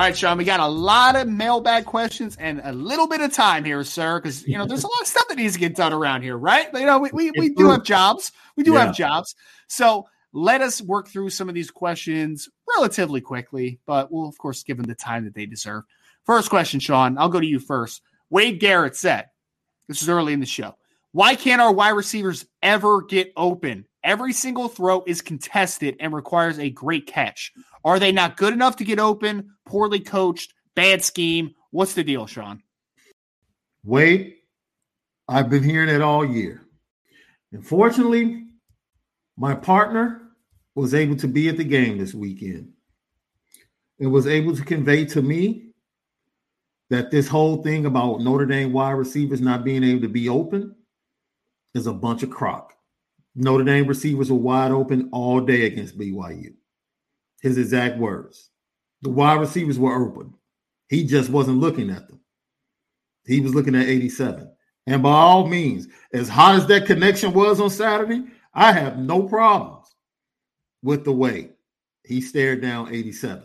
All right, Sean, we got a lot of mailbag questions and a little bit of time here, sir, because you know there's a lot of stuff that needs to get done around here, right? But, you know, we, we, we do have jobs. We do yeah. have jobs. So let us work through some of these questions relatively quickly, but we'll of course give them the time that they deserve. First question, Sean. I'll go to you first. Wade Garrett said, this is early in the show. Why can't our wide receivers ever get open? Every single throw is contested and requires a great catch. Are they not good enough to get open? Poorly coached? Bad scheme? What's the deal, Sean? Wait, I've been hearing it all year. Unfortunately, my partner was able to be at the game this weekend and was able to convey to me that this whole thing about Notre Dame wide receivers not being able to be open is a bunch of crock. Notre Dame receivers were wide open all day against BYU. His exact words. The wide receivers were open. He just wasn't looking at them. He was looking at 87. And by all means, as hot as that connection was on Saturday, I have no problems with the way he stared down 87.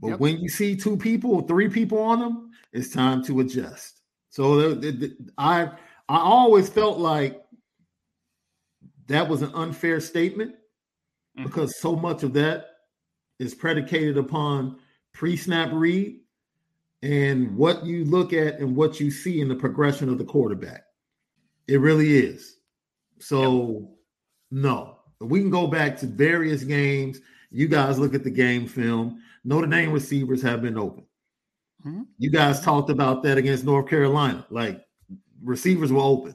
But yep. when you see two people, three people on them, it's time to adjust. So the, the, the, I I always felt like that was an unfair statement mm-hmm. because so much of that is predicated upon pre-snap read and what you look at and what you see in the progression of the quarterback. It really is. So yep. no, we can go back to various games. You guys look at the game film. Notre Dame receivers have been open. Mm-hmm. You guys talked about that against North Carolina. Like receivers were open.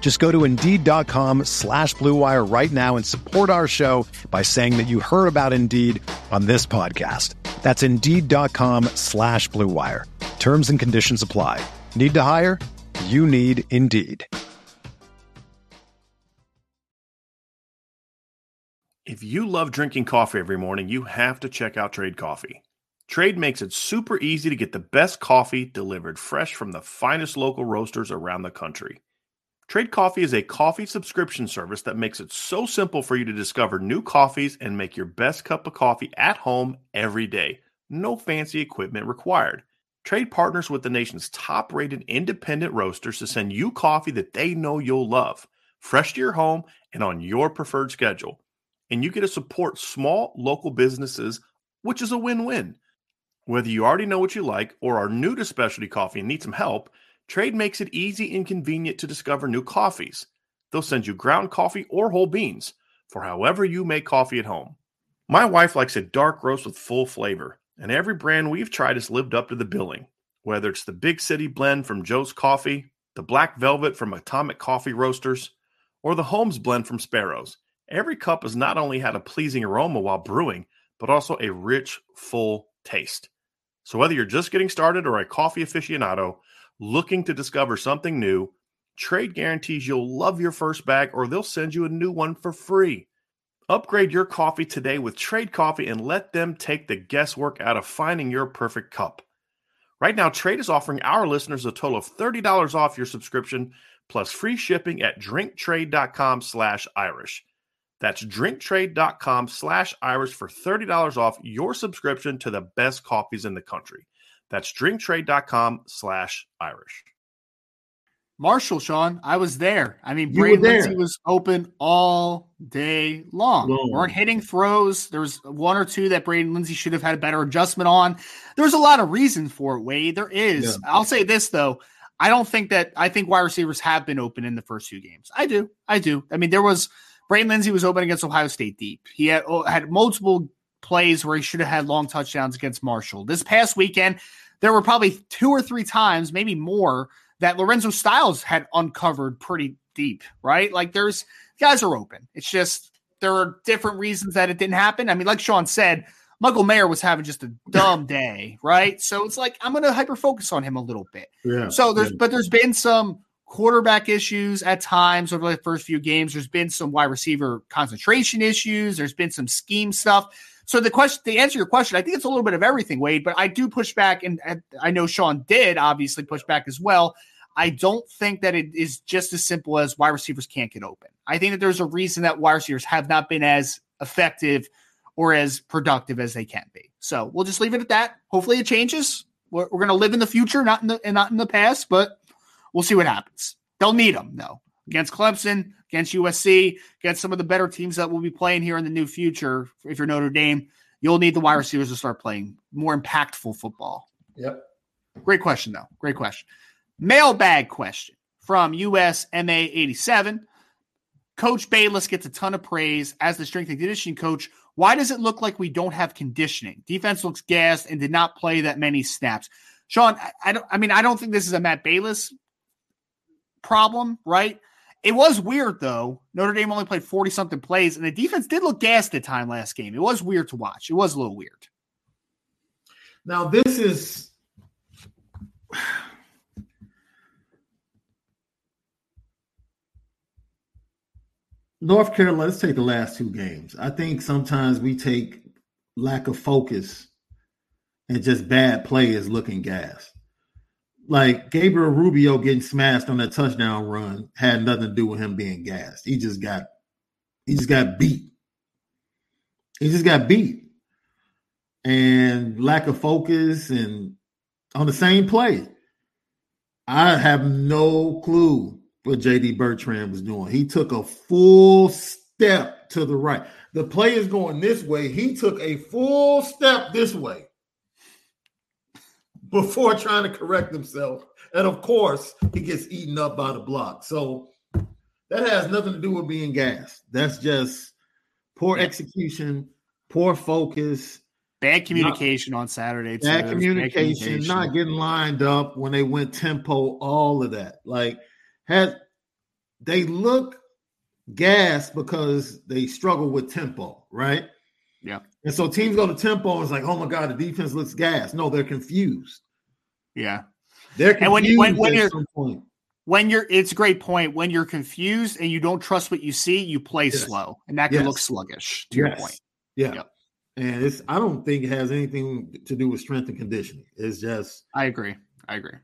Just go to Indeed.com slash BlueWire right now and support our show by saying that you heard about Indeed on this podcast. That's Indeed.com slash BlueWire. Terms and conditions apply. Need to hire? You need Indeed. If you love drinking coffee every morning, you have to check out Trade Coffee. Trade makes it super easy to get the best coffee delivered fresh from the finest local roasters around the country. Trade Coffee is a coffee subscription service that makes it so simple for you to discover new coffees and make your best cup of coffee at home every day. No fancy equipment required. Trade partners with the nation's top rated independent roasters to send you coffee that they know you'll love, fresh to your home and on your preferred schedule. And you get to support small local businesses, which is a win win. Whether you already know what you like or are new to specialty coffee and need some help, Trade makes it easy and convenient to discover new coffees. They'll send you ground coffee or whole beans for however you make coffee at home. My wife likes a dark roast with full flavor, and every brand we've tried has lived up to the billing. Whether it's the Big City blend from Joe's Coffee, the Black Velvet from Atomic Coffee Roasters, or the Holmes blend from Sparrows, every cup has not only had a pleasing aroma while brewing, but also a rich, full taste. So whether you're just getting started or a coffee aficionado looking to discover something new, Trade guarantees you'll love your first bag or they'll send you a new one for free. Upgrade your coffee today with Trade Coffee and let them take the guesswork out of finding your perfect cup. Right now, Trade is offering our listeners a total of $30 off your subscription plus free shipping at drinktrade.com slash Irish. That's drinktrade.com slash Irish for $30 off your subscription to the best coffees in the country. That's drinktrade.com slash Irish. Marshall, Sean, I was there. I mean, You were Braden there. Lenzy was open all day long. Long. weren't hitting throws. There was one or two that Braden Lenzy should have had a better adjustment on. There's a lot of reason for it, Wade. There is. I'll say this though. I don't think that I think wide receivers have been open in the first two games. I do. I do. I mean, there was Braden Lenzy was open against Ohio State deep. He had oh, had multiple plays where he should have had long touchdowns against Marshall. This past weekend, there were probably two or three times, maybe more, that Lorenzo Styles had uncovered pretty deep, right? Like there's guys are open. It's just there are different reasons that it didn't happen. I mean, like Sean said, Michael Mayer was having just a dumb day, right? So it's like I'm gonna hyper focus on him a little bit. Yeah. So there's yeah. but there's been some quarterback issues at times over the first few games. There's been some wide receiver concentration issues. There's been some scheme stuff. So the question, to answer your question, I think it's a little bit of everything, Wade. But I do push back, and, and I know Sean did obviously push back as well. I don't think that it is just as simple as wide receivers can't get open. I think that there's a reason that wide receivers have not been as effective or as productive as they can be. So we'll just leave it at that. Hopefully, it changes. We're, we're going to live in the future, not in the and not in the past, but we'll see what happens. They'll need them though against Clemson, against USC, against some of the better teams that will be playing here in the new future. If you're Notre Dame, you'll need the wide receivers to start playing more impactful football. Yep. Great question, though. Great question. Mailbag question from USMA 87. Coach Balis gets a ton of praise as the strength and conditioning coach. Why does it look like we don't have conditioning? Defense looks gassed and did not play that many snaps. Sean, I, I don't. I mean, I don't think this is a Matt Balis problem, right? It was weird though. Notre Dame only played forty something plays, and the defense did look gassed at time last game. It was weird to watch. It was a little weird. Now this is North Carolina. Let's take the last two games. I think sometimes we take lack of focus and just bad play as looking gas. Like Gabriel Rubio getting smashed on that touchdown run had nothing to do with him being gassed. He just got he just got beat. He just got beat. And lack of focus and on the same play. I have no clue what JD Bertrand was doing. He took a full step to the right. The play is going this way. He took a full step this way before trying to correct himself. And of course, he gets eaten up by the block. So that has nothing to do with being gassed. That's just poor execution, poor focus, Bad communication on Saturday. too. bad There was communication, not getting lined up when they went tempo, all of that. Like, had they look gas because they struggle with tempo, right? Yeah. And so teams go to tempo and it's like, oh my God, the defense looks gas. No, they're confused. Yeah. They're confused And when you- when- when at you're- some point. When you're, it's a great point. When you're confused and you don't trust what you see, you play Yes. slow, and that can Yes. look sluggish. To your point. Yeah. Yep. And it's I don't think it has anything to do with strength and conditioning. It's just I agree. I agree.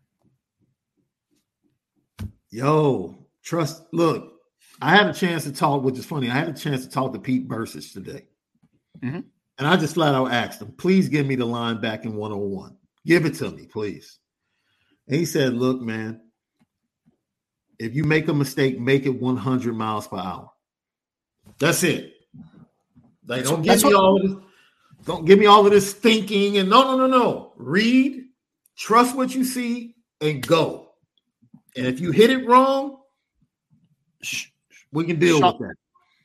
Yo, trust. Look, I had a chance to talk, which is funny. I had a chance to talk to Pete Bercich today. Mhm. And I just flat out asked him, please give me the line back in 101. Give it to me, please. And he said, Look, man, if you make a mistake, make it 100 miles per hour. That's it. Like, don't give me all of this. Don't give me all of this thinking and no, no, no, no. Read, trust what you see, and go. And if you hit it wrong, we can deal Sean, with that.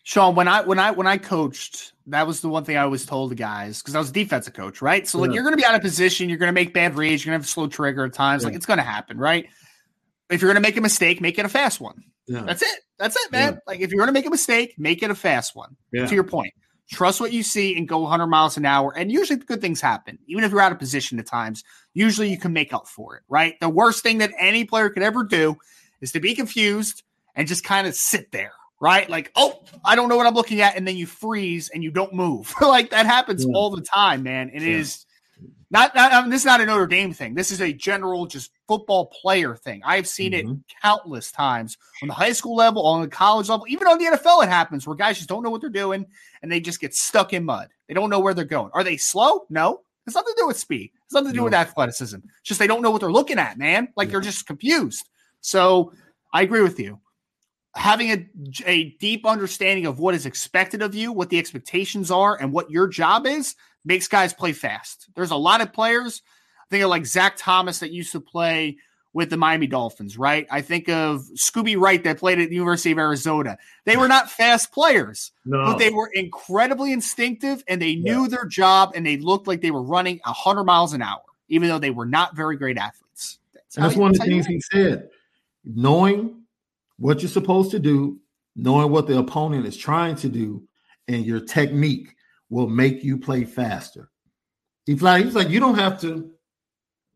Sean, when I when I when I coached, that was the one thing I always told the guys because I was a defensive coach, right? So like yeah. you're going to be out of position, you're going to make bad reads, you're going to have slow trigger at times. Yeah. Like it's going to happen, right? If you're going to make a mistake, make it a fast one. Yeah. That's it. That's it, man. Like if you're going to make a mistake, make it a fast one. To your point, trust what you see and go 100 miles an hour. And usually good things happen, even if you're out of position at times. Usually you can make up for it, right? The worst thing that any player could ever do is to be confused and just kind of sit there, right? Like, oh, I don't know what I'm looking at. And then you freeze and you don't move. like that happens yeah. all the time, man. It yeah. is not, not I mean, this is not a Notre Dame thing. This is a general just football player thing. I've seen mm-hmm. it countless times on the high school level, on the college level, even on the NFL. It happens where guys just don't know what they're doing and they just get stuck in mud. They don't know where they're going. Are they slow? No. It's nothing to do with speed. It's nothing to do no. with athleticism. It's just they don't know what they're looking at, man. Like yeah. they're just confused. So I agree with you. Having a, a deep understanding of what is expected of you, what the expectations are, and what your job is makes guys play fast. There's a lot of players. I think of like Zach Thomas that used to play with the Miami Dolphins, right? I think of Scooby Wright that played at the University of Arizona. They were not fast players, no. but they were incredibly instinctive and they knew yeah. their job and they looked like they were running 100 miles an hour, even though they were not very great athletes. That's, that's one of the things he said. Knowing what you're supposed to do, knowing what the opponent is trying to do, and your technique will make you play faster. He's like, he's like, you don't have to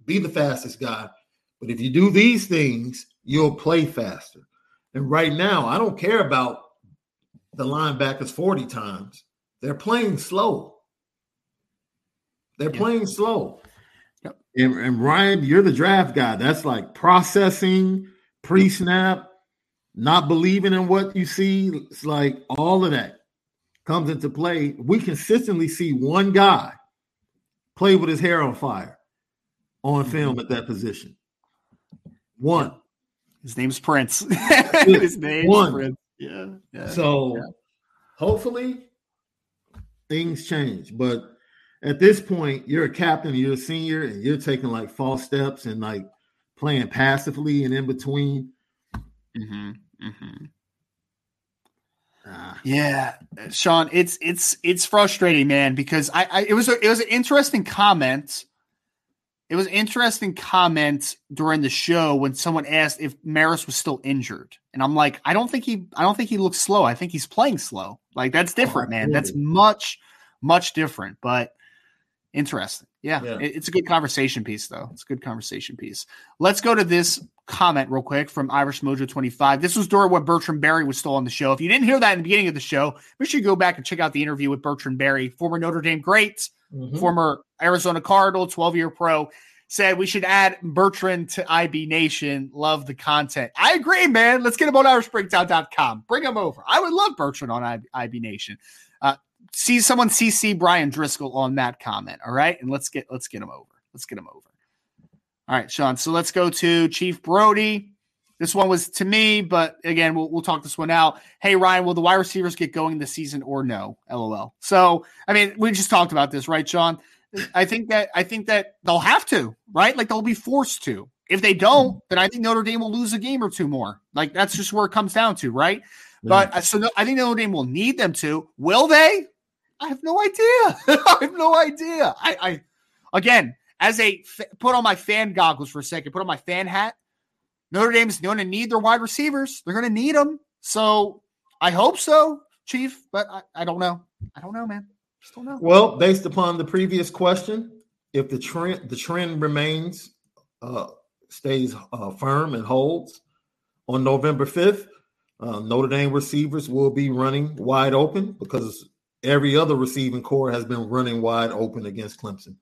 be the fastest guy, but if you do these things, you'll play faster. And right now, I don't care about the linebackers 40 times. They're playing slow. They're playing slow. Yep. And, and Ryan, you're the draft guy. That's like processing, pre-snap, not believing in what you see. It's like all of that comes into play, we consistently see one guy play with his hair on fire on mm-hmm. film at that position. One. His name's Prince. his name's one. Prince. Yeah. yeah. So yeah. hopefully things change. But at this point, you're a captain, you're a senior, and you're taking like false steps and like playing passively and in between. Mm-hmm. Mm-hmm. Ah. Yeah, Sean, it's it's it's frustrating, man, because I, I it was a, it was an interesting comment. It was an interesting comment during the show when someone asked if Maris was still injured, and I'm like, I don't think he, I don't think he looks slow. I think he's playing slow. Like that's different, man. That's much, much different. But interesting. Yeah, yeah. It, it's a good conversation piece, though. It's a good conversation piece. Let's go to this comment real quick from Irish Mojo 25. This was during when Bertrand Berry was still on the show. If you didn't hear that in the beginning of the show, make sure you go back and check out the interview with Bertrand Berry, former Notre Dame great, mm-hmm. former Arizona Cardinal, 12 year pro. Said we should add Bertrand to IB Nation. Love the content. I agree, man. Let's get him on IrishBreakdown.com. Bring him over. I would love Bertrand on IB Nation. Uh, see someone CC Bryan Driskell on that comment. All right, and let's get let's get him over. Let's get him over. All right, Sean. So let's go to Chief Brody. This one was to me, but again, we'll, we'll talk this one out. Hey, Ryan, will the wide receivers get going this season or no? LOL. So, I mean, we just talked about this, right, Sean? I think that I think that they'll have to, right? Like they'll be forced to. If they don't, then I think Notre Dame will lose a game or two more. Like that's just where it comes down to, right? Yeah. But uh, so no, I think Notre Dame will need them to. Will they? I have no idea. I have no idea. I, I again, as a put on my fan goggles for a second, put on my fan hat. Notre Dame's going to need their wide receivers. They're going to need them. So I hope so, Chief, but I, I don't know. I don't know, man. Just don't know. Well, based upon the previous question, if the trend the trend remains uh, stays uh, firm and holds on November fifth, uh, Notre Dame receivers will be running wide open because every other receiving core has been running wide open against Clemson.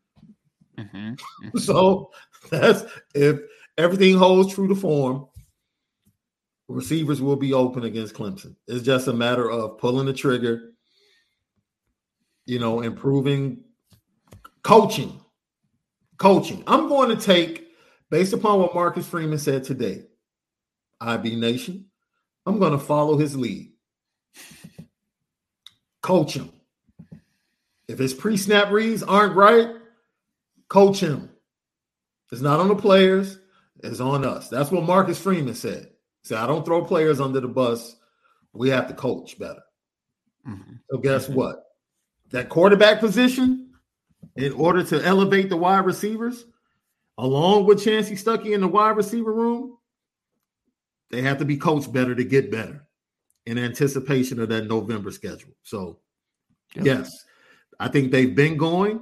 Mm-hmm. Mm-hmm. So that's if everything holds true to form, receivers will be open against Clemson. It's just a matter of pulling the trigger, you know, improving coaching, Coaching. I'm going to take, based upon what Marcus Freeman said today, IB Nation, I'm going to follow his lead. Coach him. If his pre snap reads aren't right, coach him. It's not on the players, it's on us. That's what Marcus Freeman said. He said, I don't throw players under the bus. We have to coach better. Mm-hmm. So, guess what? That quarterback position, in order to elevate the wide receivers, along with Chansi Stuckey in the wide receiver room, they have to be coached better to get better in anticipation of that November schedule. So, yep. yes, I think they've been going.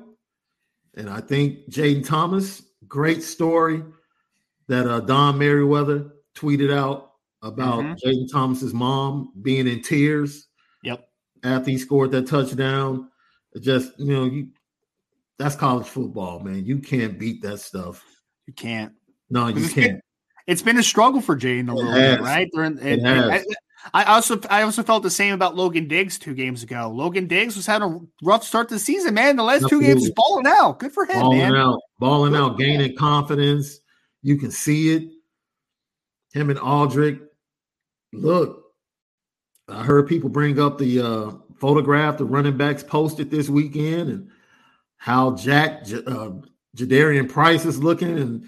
And I think Jayden Thomas, great story that uh, Don Merriweather tweeted out about mm-hmm. Jayden Thomas's mom being in tears. Yep. After he scored that touchdown. Just, you know, you that's college football, man. You can't beat that stuff. You can't. No, you can't it's been a struggle for Jayden a little bit, right? In, it I, I also I also felt the same about Logan Diggs two games ago. Logan Diggs was having a rough start to the season, man. The last Absolutely. two games, balling out. Good for him, balling man. out, balling out, gaining confidence. You can see it. Him and Audric. Look, I heard people bring up the uh, photograph the running backs posted this weekend and how Jack uh, Jadarian Price is looking. And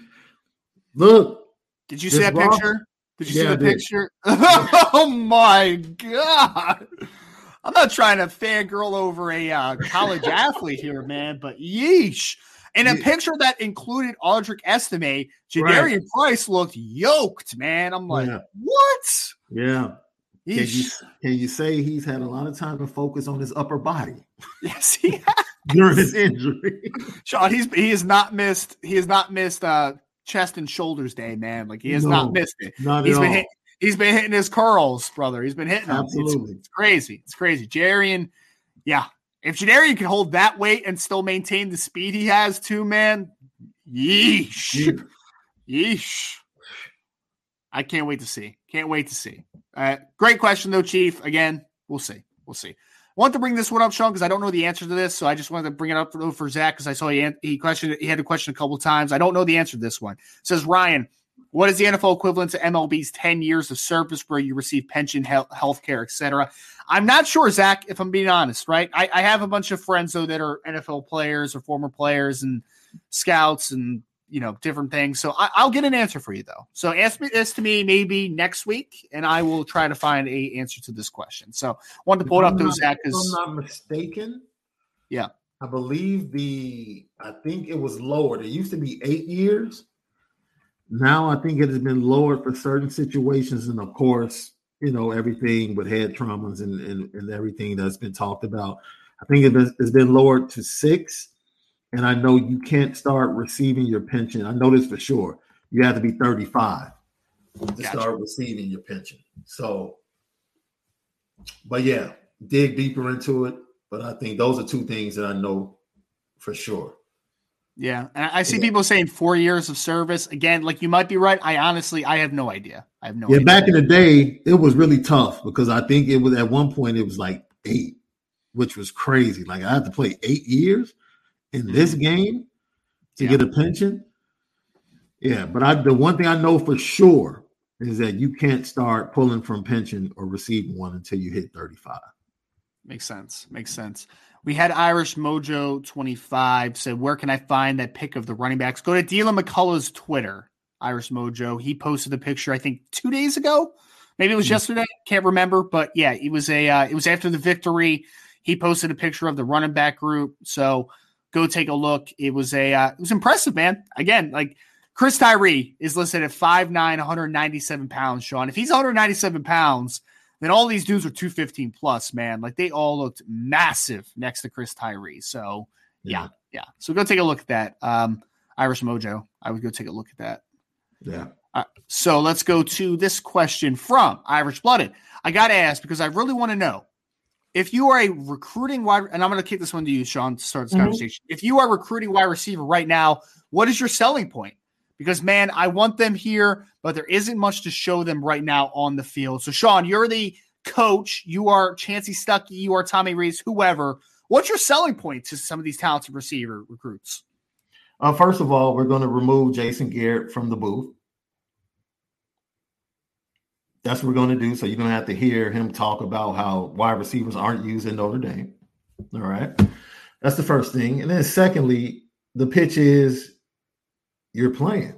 look, did you see that picture? Did you yeah, see the picture? oh my god! I'm not trying to fangirl over a uh, college athlete here, man, but yeesh. In a picture that included Audric Estime, Jadarian right. Price looked yoked, man. I'm like, yeah. what? Yeah. Can you, can you, say he's had a lot of time to focus on his upper body? Yes, he has. during his injury. Sean, he's he has not missed he has not missed uh chest and shoulders day, man. Like he has no, not missed it. Not he's been hit, he's been hitting his curls, brother. He's been hitting them. Absolutely. It's, it's crazy. It's crazy. Jarian, yeah. If Jadarian can hold that weight and still maintain the speed he has too, man, yeesh. Yeesh. I can't wait to see. Can't wait to see. Uh, great question, though, Chief. Again, we'll see. We'll see want to bring this one up, Sean, because I don't know the answer to this, so I just wanted to bring it up for, Zach because I saw he he questioned he had a question a couple times. I don't know the answer to this one. It says Ryan, what is the NFL equivalent to MLB's ten years of service where you receive pension, health care, etc.? I'm not sure, Zach. If I'm being honest, right? I, I have a bunch of friends though that are NFL players or former players and scouts and you know different things. So I, will get an answer for you though. So ask me this to me maybe next week, and I will try to find a answer to this question. So wanted to pull it up those Zach. If I'm not mistaken. Yeah, I believe the I think it was lowered. It used to be eight years. Now I think it has been lowered for certain situations, and of course, you know everything with head traumas and and, and everything that's been talked about. I think it has been lowered to six and I know you can't start receiving your pension. I know this for sure. You have to be 35 to gotcha. start receiving your pension. So, but yeah, dig deeper into it. But I think those are two things that I know for sure. Yeah, and I see yeah. people saying four years of service. Again, like you might be right. I honestly, I have no idea. I have no. Yeah, idea. back in the day, it was really tough because I think it was at one point it was like eight, which was crazy. Like I had to play eight years in this mm-hmm. game to yeah. get a pension. Yeah, but I the one thing I know for sure is that you can't start pulling from pension or receiving one until you hit 35. Makes sense. Makes sense. We had Irish Mojo 25 said, Where can I find that pic of the running backs? Go to Dylan McCullough's Twitter, Irish Mojo. He posted the picture, I think, two days ago. Maybe it was mm-hmm. yesterday. Can't remember. But yeah, it was a uh, it was after the victory. He posted a picture of the running back group. So Go take a look. It was a uh, it was impressive, man. Again, like Chris Tyree is listed at 5'9, 197 pounds, Sean. If he's 197 pounds, then all these dudes are 215 plus, man. Like they all looked massive next to Chris Tyree. So yeah, yeah. yeah. So go take a look at that. Um, Irish Mojo. I would go take a look at that. Yeah. Uh, so let's go to this question from Irish Blooded. I got to ask because I really want to know if you are a recruiting wide, and I'm going to kick this one to you, Sean, to start this mm-hmm. conversation. If you are recruiting wide receiver right now, what is your selling point? Because man, I want them here, but there isn't much to show them right now on the field. So, Sean, you're the coach. You are Chansi Stuckey. You are Tommy Rees. Whoever. What's your selling point to some of these talented receiver recruits? Uh, first of all, we're going to remove Jason Garrett from the booth. That's what we're going to do. So you're going to have to hear him talk about how wide receivers aren't used in Notre Dame. All right. That's the first thing. And then secondly, the pitch is you're playing.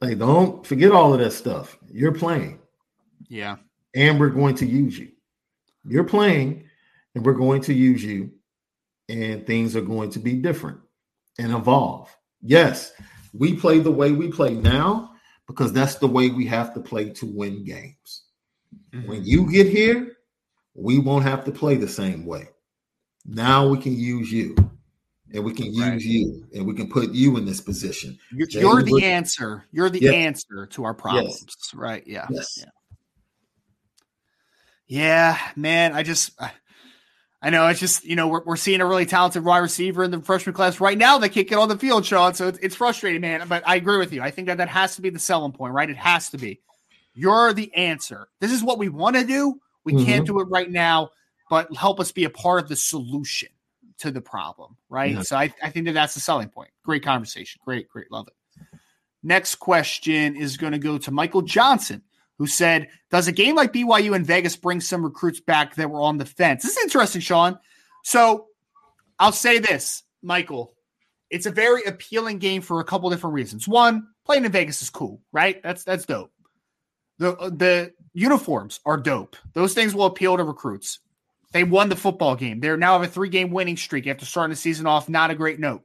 Like, don't forget all of that stuff. You're playing. Yeah. And we're going to use you. You're playing, and we're going to use you, and things are going to be different and evolve. Yes, we play the way we play now because that's the way we have to play to win games. Mm-hmm. When you get here, we won't have to play the same way. Now we can use you and we can use right. you and we can put you in this position. You're, you're the answer. You're the answer to our problems. Yes. Right. Yeah. Yes. Yeah. Yeah, man. I just, I know it's just, you know, we're, we're seeing a really talented wide receiver in the freshman class right now that can't get on the field, Sean. So it's, it's frustrating, man. But I agree with you. I think that that has to be the selling point, right? It has to be. You're the answer. This is what we want to do. We mm-hmm. can't do it right now, but help us be a part of the solution to the problem, right? Yeah. So I, I think that that's the selling point. Great conversation. Great, great. Love it. Next question is going to go to Michael Johnson, who said, Does a game like BYU in Vegas bring some recruits back that were on the fence? This is interesting, Sean. So I'll say this, Michael. It's a very appealing game for a couple different reasons. One, playing in Vegas is cool, right? That's that's dope. The the uniforms are dope. Those things will appeal to recruits. They won the football game. They're now have a three game winning streak after starting the season off. Not a great note.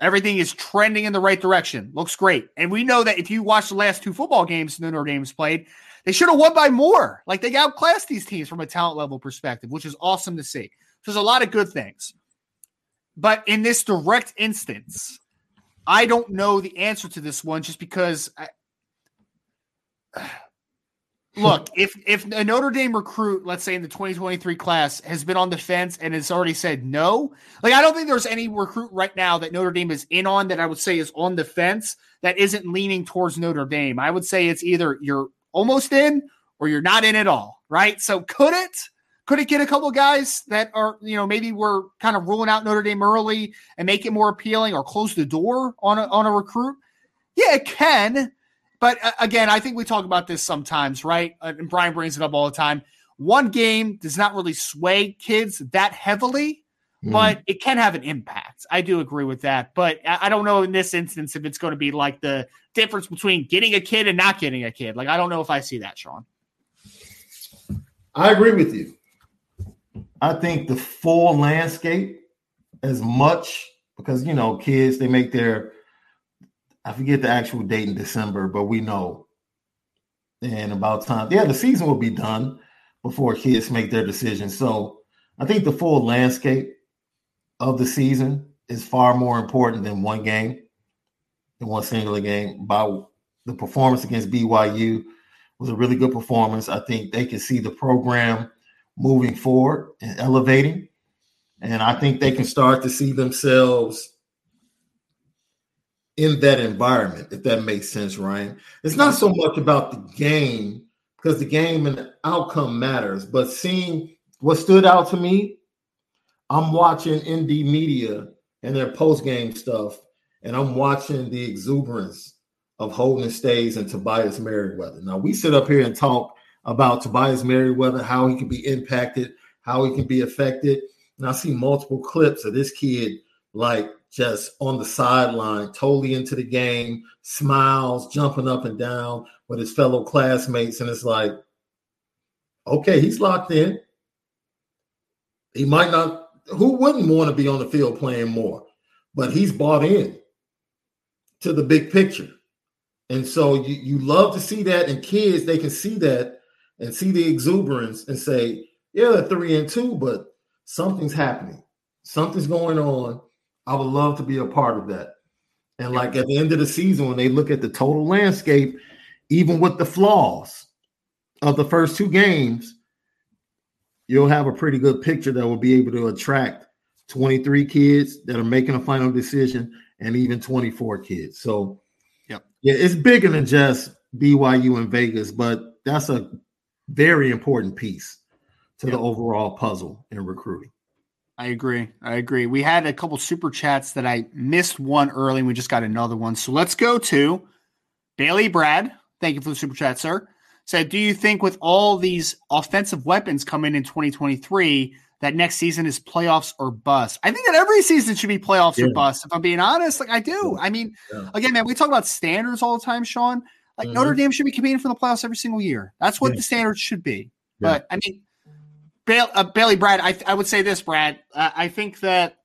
Everything is trending in the right direction. Looks great. And we know that if you watch the last two football games Notre Dame's played, they should have won by more. Like they outclassed these teams from a talent level perspective, which is awesome to see. So there's a lot of good things. But in this direct instance, I don't know the answer to this one just because I, Look, if if a Notre Dame recruit, let's say in the 2023 class, has been on the fence and has already said no, like I don't think there's any recruit right now that Notre Dame is in on that I would say is on the fence that isn't leaning towards Notre Dame. I would say it's either you're almost in or you're not in at all, right? So could it? Could it get a couple guys that are, you know, maybe we're kind of ruling out Notre Dame early and make it more appealing or close the door on a, on a recruit? Yeah, it can. But uh, again, I think we talk about this sometimes, right? Uh, and Brian brings it up all the time. One game does not really sway kids that heavily, mm. but it can have an impact. I do agree with that. But I don't know in this instance if it's going to be like the difference between getting a kid and not getting a kid. Like, I don't know if I see that, Sean. I agree with you. I think the full landscape, as much because, you know, kids, they make their I forget the actual date in December, but we know. And about time, yeah, the season will be done before kids make their decision. So I think the full landscape of the season is far more important than one game, than one singular game. By the performance against BYU was a really good performance. I think they can see the program moving forward and elevating. And I think they can start to see themselves in that environment, if that makes sense, Ryan. It's not so much about the game because the game and the outcome matters, but seeing what stood out to me, I'm watching ND Media and their post game stuff, and I'm watching the exuberance of Holden Staes and Tobias Merriweather. Now, we sit up here and talk about Tobias Merriweather, how he can be impacted, how he can be affected. And I see multiple clips of this kid like just on the sideline, totally into the game, smiles, jumping up and down with his fellow classmates. And it's like, okay, he's locked in. He might not, who wouldn't want to be on the field playing more? But he's bought in to the big picture. And so you, you love to see that, and kids, they can see that and see the exuberance and say, yeah, they're three and two, but something's happening. Something's going on I would love to be a part of that. And like at the end of the season, when they look at the total landscape, even with the flaws of the first two games, you'll have a pretty good picture that will be able to attract 23 kids that are making a final decision and even 24 kids. So, yep. yeah, it's bigger than just BYU and Vegas, but that's a very important piece to yep. the overall puzzle in recruiting. I agree. I agree. We had a couple super chats that I missed one early, and we just got another one. So let's go to Bailey Brad. Thank you for the super chat, sir. Said, do you think with all these offensive weapons coming in 2023 that next season is playoffs or bust? I think that every season should be playoffs yeah. or bust. If I'm being honest, like I do. I mean, yeah. again, man, we talk about standards all the time, Sean. Like mm-hmm. Notre Dame should be competing for the playoffs every single year. That's what yeah. the standards should be. But I mean, Bailey, uh, Bailey Brad, I, I would say this, Brad. Uh, I think that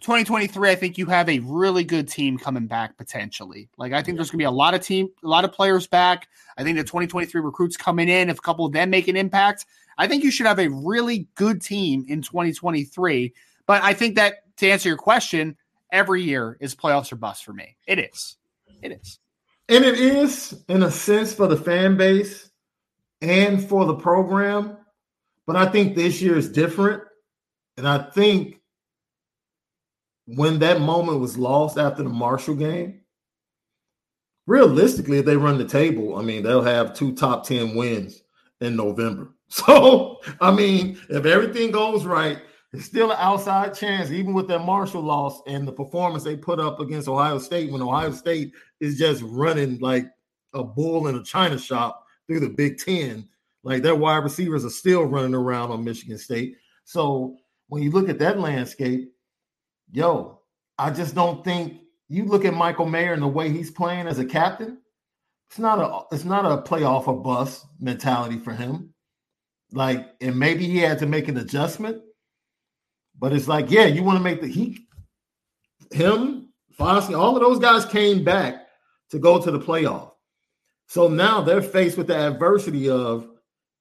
2023, I think you have a really good team coming back potentially. Like I think there's going to be a lot of team, a lot of players back. I think the 2023 recruits coming in, if a couple of them make an impact, I think you should have a really good team in 2023. But I think that to answer your question, every year is playoffs or bust for me. It is. It is. And it is in a sense for the fan base and for the program but I think this year is different. And I think when that moment was lost after the Marshall game, realistically, if they run the table, I mean, they'll have two top 10 wins in November. So, I mean, if everything goes right, it's still an outside chance, even with that Marshall loss and the performance they put up against Ohio State when Ohio State is just running like a bull in a china shop through the Big Ten. Like their wide receivers are still running around on Michigan State. So when you look at that landscape, yo, I just don't think you look at Michael Mayer and the way he's playing as a captain. It's not a it's not a playoff or bust mentality for him. Like, and maybe he had to make an adjustment, but it's like, yeah, you want to make the he, him, Foskey, all of those guys came back to go to the playoff. So now they're faced with the adversity of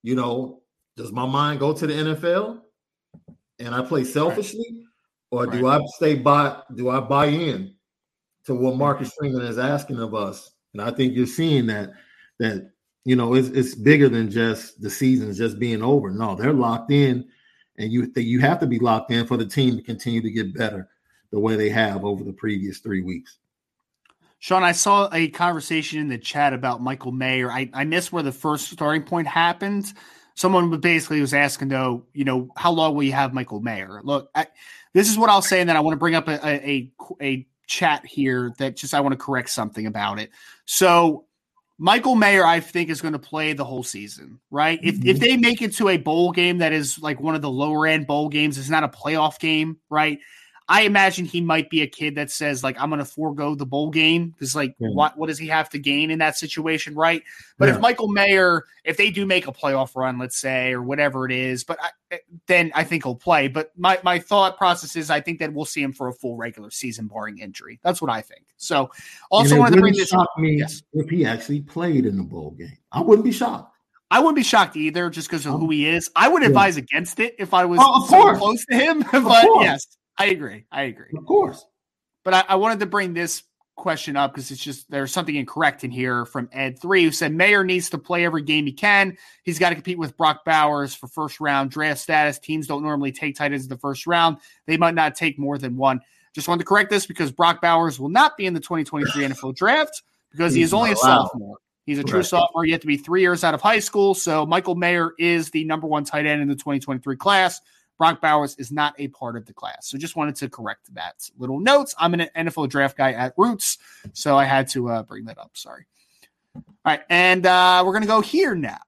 you know, does my mind go to the NFL and I play selfishly, right. or do. I stay by? Do I buy in to what mm-hmm. Marcus Freeman is asking of us? And I think you're seeing that that you know it's it's bigger than just the seasons just being over. No, they're locked in, and you you have to be locked in for the team to continue to get better the way they have over the previous three weeks. Sean, I saw a conversation in the chat about Michael Mayer. I, I missed where the first starting point happened. Someone basically was asking, though, you know, how long will you have Michael Mayer? Look, I, this is what I'll say, and then I want to bring up a, a, a chat here that just I want to correct something about it. So, Michael Mayer, I think, is going to play the whole season, right? If, mm-hmm. if they make it to a bowl game that is like one of the lower end bowl games, it's not a playoff game, right? I imagine he might be a kid that says like I'm going to forego the bowl game because like yeah. what what does he have to gain in that situation, right? But yeah. if Michael Mayer, if they do make a playoff run, let's say or whatever it is, but I, eh, then I think he'll play. But my my thought process is I think that we'll see him for a full regular season, barring injury. That's what I think. So also wanted to bring this up. Me yes. if he actually played in the bowl game, I wouldn't be shocked. I wouldn't be shocked either, just because of um, who he is. I would advise yeah. against it if I was oh, so close to him. but yes, I agree. I agree. Of course. But I, I wanted to bring this question up because it's just there's something incorrect in here from Ed three who said Mayer needs to play every game he can. He's got to compete with Brock Bowers for first round draft status. Teams don't normally take tight ends in the first round. They might not take more than one. Just wanted to correct this because Brock Bowers will not be in the 2023 NFL draft because he is only a sophomore. He's a true right. sophomore. You have to be three years out of high school. So Michael Mayer is the number one tight end in the 2023 class. Brock Bowers is not a part of the class. So just wanted to correct that. Little notes. I'm an NFL draft guy at Roots, so I had to uh, bring that up. Sorry. All right, and uh, we're gonna go here now.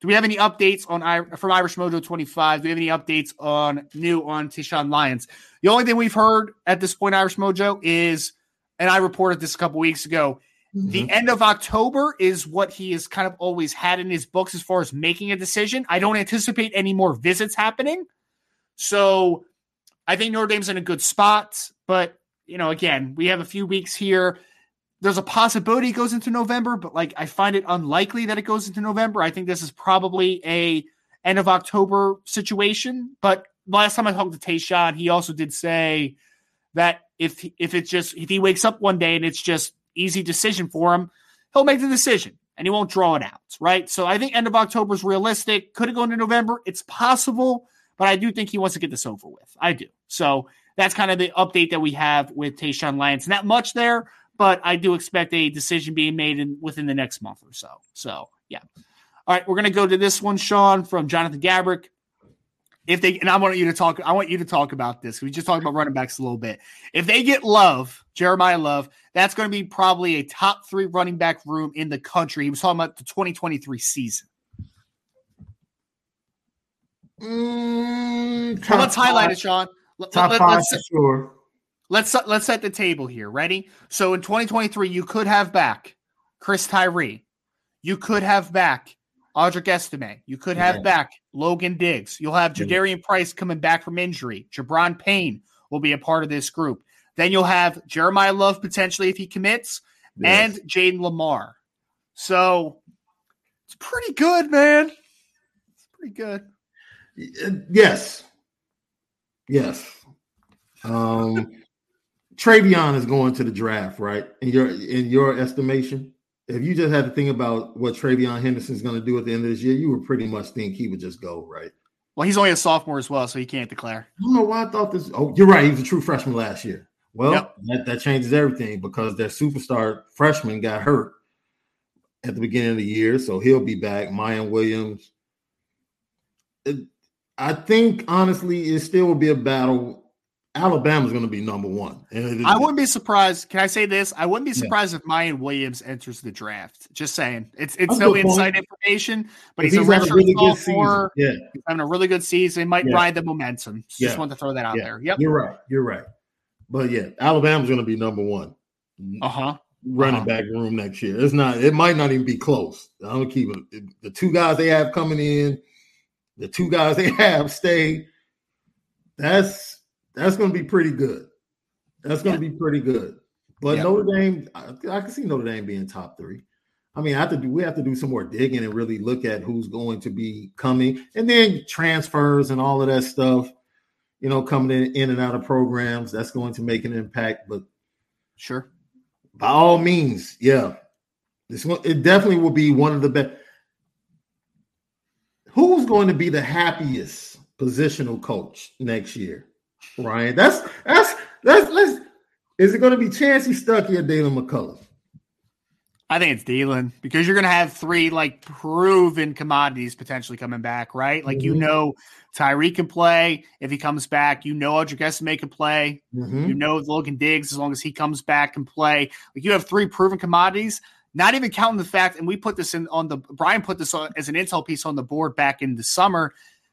Do we have any updates on from Irish Mojo 25? Do we have any updates on new on Tayshawn Lyons? The only thing we've heard at this point, Irish Mojo, is, and I reported this a couple weeks ago, Mm-hmm. The end of October is what he has kind of always had in his books as far as making a decision. I don't anticipate any more visits happening. So I think Notre Dame's in a good spot. But, you know, again, we have a few weeks here. There's a possibility it goes into November, but like I find it unlikely that it goes into November. I think this is probably a end of October situation. But last time I talked to Tayshawn, he also did say that if if it's just if he wakes up one day and it's just easy decision for him, he'll make the decision and he won't draw it out, right? So I think end of October is realistic. Could it go into November? It's possible, but I do think he wants to get this over with. I do. So that's kind of the update that we have with Tayshawn Lyons. Not much there, but I do expect a decision being made in within the next month or so. So yeah. All right, we're gonna go to this one, Sean, from Jonathan Gabrick. If they and I want you to talk, I want you to talk about this. We just talked about running backs a little bit. If they get Love, Jeremiyah Love, that's going to be probably a top three running back room in the country. He was talking about the 2023 season. Mm, let's five. highlight it, Sean. Top let, five sure. Let's let's set the table here. Ready? So in 2023, you could have back Chris Tyree. You could have back Audric Estime. You could have yeah. back Logan Diggs. You'll have Jadarian Price coming back from injury. Gi'Bran Payne will be a part of this group. Then you'll have Jeremiyah Love potentially if he commits, yes. and Jayden Limar. So it's pretty good, man. It's pretty good. Yes. Yes. Um TreVeyon is going to the draft, right? In your in your estimation? If you just had to think about what Henderson is going to do at the end of this year, you would pretty much think he would just go, right? Well, he's only a sophomore as well, so he can't declare. I don't know why I thought this. Oh, you're right. He was a true freshman last year. Well, yep. that, that changes everything because their superstar freshman got hurt at the beginning of the year, so he'll be back. Miyan Williams. It, I think honestly, it still will be a battle Alabama's going to be number one. I wouldn't be surprised. Can I say this? I wouldn't be surprised yeah. if Miyan Williams enters the draft. Just saying, it's it's That's no inside point. information, but he's, he's, a redshirt really sophomore. Yeah, he's having a really good season. Might yeah. ride the momentum. So yeah. Just want to throw that out there. Yep, you're right. You're right. But yeah, Alabama's going to be number one. Uh huh. Running uh-huh. back room next year. It's not. It might not even be close. I'm gonna keep it. The two guys they have coming in, the two guys they have stay. That's that's going to be pretty good. That's going to yeah. be pretty good. But yeah. Notre Dame, I, I, can see Notre Dame being top three. I mean, I have to do we have to do some more digging and really look at who's going to be coming, and then transfers and all of that stuff. You know, coming in, in and out of programs that's going to make an impact. But sure, by all means, yeah, this one it definitely will be one of the best. Who's going to be the happiest positional coach next year? Ryan. That's that's that's let's is it going to be Chansi Stuckey or Deland McCullough? I think it's Deland because you're going to have three like proven commodities potentially coming back, right? Like mm-hmm. you know, Tyree can play if he comes back. You know, Audric Estime can play. Mm-hmm. You know, Logan Diggs as long as he comes back and play. Like you have three proven commodities. Not even counting the fact, and we put this in on the Brian put this on, as an intel piece on the board back in the summer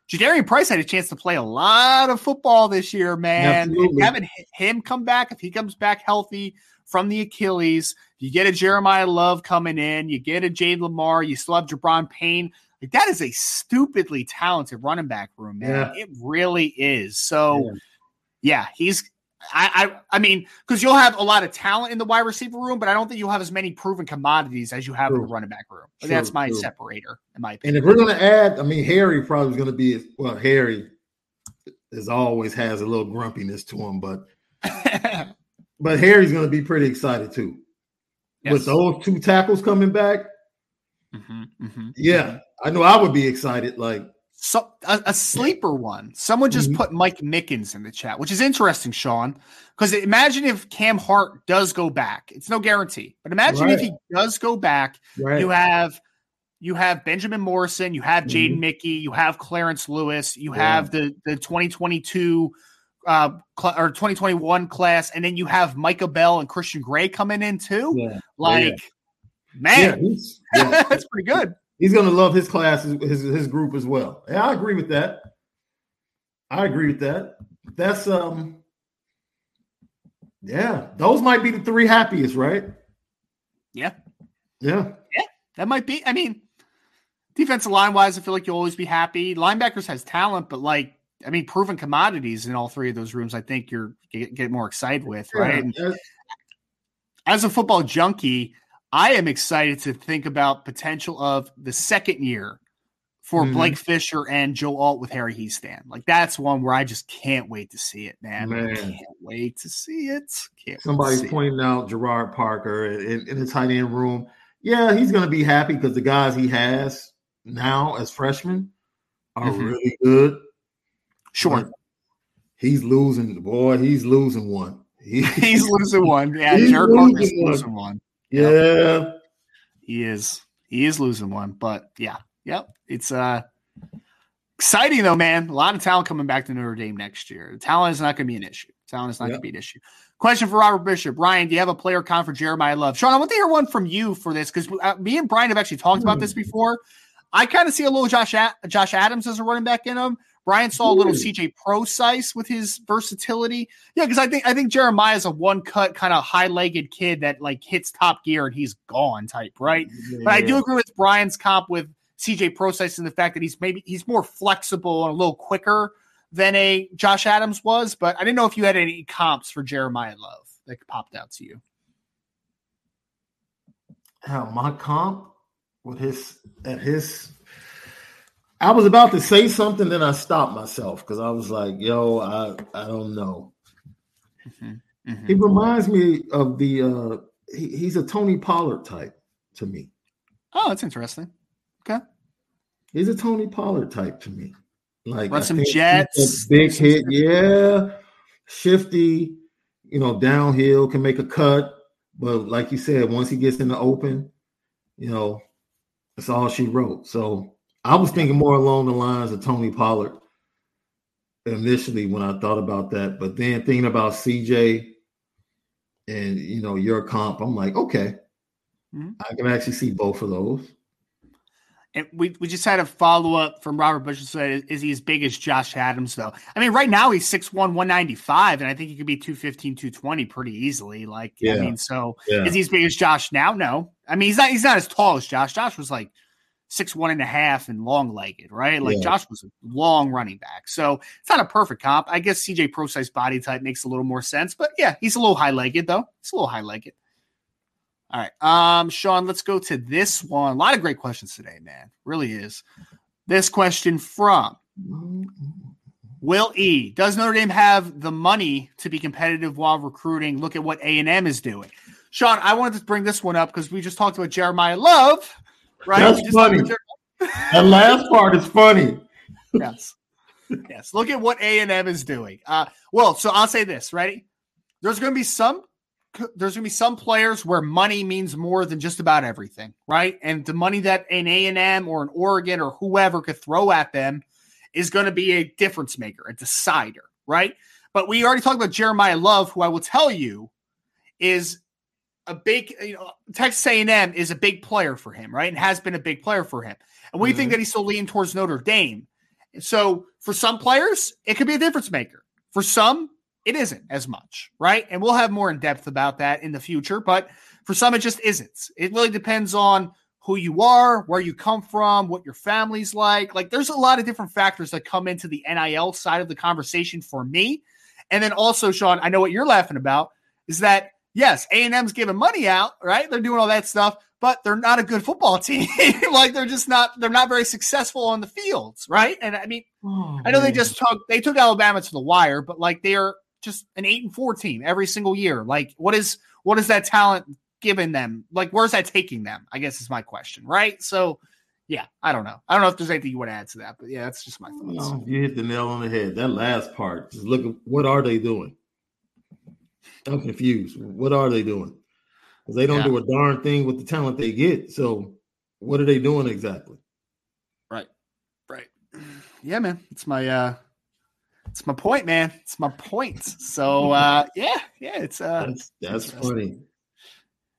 Jadarian Price had a chance to play a lot of football this year, man. Having him come back, if he comes back healthy from the Achilles, you get a Jeremiyah Love coming in, you get a Jade Limar, you still have Gi'Bran Payne. Like that is a stupidly talented running back room, man. Yeah. It really is. So, yeah, yeah he's I, I, I mean, because you'll have a lot of talent in the wide receiver room, but I don't think you'll have as many proven commodities as you have true. in the running back room. True, that's my true. separator, in my opinion. And if we're going to add, I mean, Harry probably is going to be well. Harry is always has a little grumpiness to him, but but Harry's going to be pretty excited too. Yes. With those two tackles coming back, mm-hmm, mm-hmm, yeah, mm-hmm. I know I would be excited. Like so a, a sleeper one. Someone just mm-hmm. put Mike Mickens in the chat, which is interesting, Sean. Because imagine if Cam Hart does go back. It's no guarantee, but imagine right. if he does go back. Right. You have you have Benjamin Morrison, you have Jaden mm-hmm. Mickey, you have Clarence Lewis, you yeah. have the the 2022 uh, cl- or 2021 class, and then you have Micah Bell and Christian Gray coming in too. Yeah. Like, yeah. man, that's pretty good he's going to love his class, his his group as well. Yeah, I agree with that. I agree with that. That's um, yeah, those might be the three happiest, right? Yeah, yeah, yeah. That might be. I mean, defensive line wise, I feel like you'll always be happy. Linebackers has talent, but like, I mean, proven commodities in all three of those rooms. I think you're get, get more excited with, right? Yeah. As a football junkie, I am excited to think about potential of the second year for mm-hmm. Blake Fisher and Joe Alt with Harry Hiestand. Like that's one where I just can't wait to see it, man. man. I can't wait to see it. Can't Somebody's pointing it. out Gerad Parker in, in the tight end room. Yeah, he's going to be happy because the guys he has now as freshmen are mm-hmm. really good. Sure. But he's losing, boy. He's losing one. He, he's losing one. Yeah, Gerad Parker's losing one. Yeah. Yep. He is. He is losing one, but yeah. Yep. It's uh Exciting though, man. A lot of talent coming back to Notre Dame next year. Talent is not going to be an issue. Talent is not yep. going to be an issue. Question for Robert Bishop. Ryan, do you have a player count for Jeremiyah Love? Sean, I want to hear one from you for this because uh, me and Brian have actually talked about this hmm. before. I kind of see a little Josh Josh Adams as a running back in him. Brian saw a little CJ Prosise with his versatility. Yeah, because I think I think Jeremiyah is a one cut kind of high legged kid that like hits top gear and he's gone type, right? Yeah. But I do agree with Brian's comp with CJ Prosise and the fact that he's maybe he's more flexible and a little quicker than a Josh Adams was. But I didn't know if you had any comps for Jeremiyah Love that popped out to you. Hell, my comp with his at his I was about to say something, then I stopped myself because I was like, "Yo, I I don't know." Mm-hmm. Mm-hmm. He reminds me of the. uh he, He's a Tony Pollard type to me. Oh, that's interesting. Okay. He's a Tony Pollard type to me. Like run some jets, big hit, yeah, shifty. You know, downhill can make a cut, but like you said, once he gets in the open, you know, that's all she wrote. So I was thinking more along the lines of Tony Pollard initially when I thought about that, but then thinking about CJ and you know your comp, I'm like, okay, mm-hmm. I can actually see both of those. And we, we just had a follow up from Robert Bush said, is he as big as Josh Adams, though? I mean, right now he's 6'1, 195, and I think he could be 215, 220 pretty easily. Like, yeah. I mean, so yeah. is he as big as Josh now? No. I mean, he's not he's not as tall as Josh. Josh was like six one and a half and long legged, right? Like yeah. Josh was a long running back. So it's not a perfect comp. I guess CJ Prosise body type makes a little more sense, but yeah, he's a little high legged though. He's a little high legged. All right. Um, Sean, let's go to this one. A lot of great questions today, man. Really is. This question from Will E. Does Notre Dame have the money to be competitive while recruiting? Look at what A&M is doing. Sean, I wanted to bring this one up because we just talked about Jeremiyah Love Right? That's funny. that last part is funny. yes. Yes. Look at what A and M is doing. Uh, well, so I'll say this. Ready? There's going to be some. There's going to be some players where money means more than just about everything, right? And the money that an A and M or an Oregon or whoever could throw at them is going to be a difference maker, a decider, right? But we already talked about Jeremiyah Love, who I will tell you is a big, you know, Texas A&M is a big player for him, right? And has been a big player for him. And we mm-hmm. think that he's still leaning towards Notre Dame. So for some players, it could be a difference maker. For some, it isn't as much, right? And we'll have more in depth about that in the future. But for some, it just isn't. It really depends on who you are, where you come from, what your family's like. Like there's a lot of different factors that come into the NIL side of the conversation for me. And then also, Sean, I know what you're laughing about is that yes, A&M's giving money out, right? They're doing all that stuff, but they're not a good football team. like they're just not they're not very successful on the fields, right? And I mean, oh, I know man. they just oh, took they took Alabama to the wire, but like they're just an 8 and 4 team every single year. Like what is what is that talent giving them? Like where's that taking them? I guess is my question, right? So yeah, I don't know. I don't know if there's anything you want to add to that, but yeah, that's just my thoughts. You hit the nail on the head. That last part, just look at what are they doing? I'm confused. What are they doing? Because they don't yeah. do a darn thing with the talent they get. So what are they doing exactly? Right. Right. Yeah, man. It's my uh it's my point, man. It's my point. So uh yeah, yeah, it's uh that's, that's funny.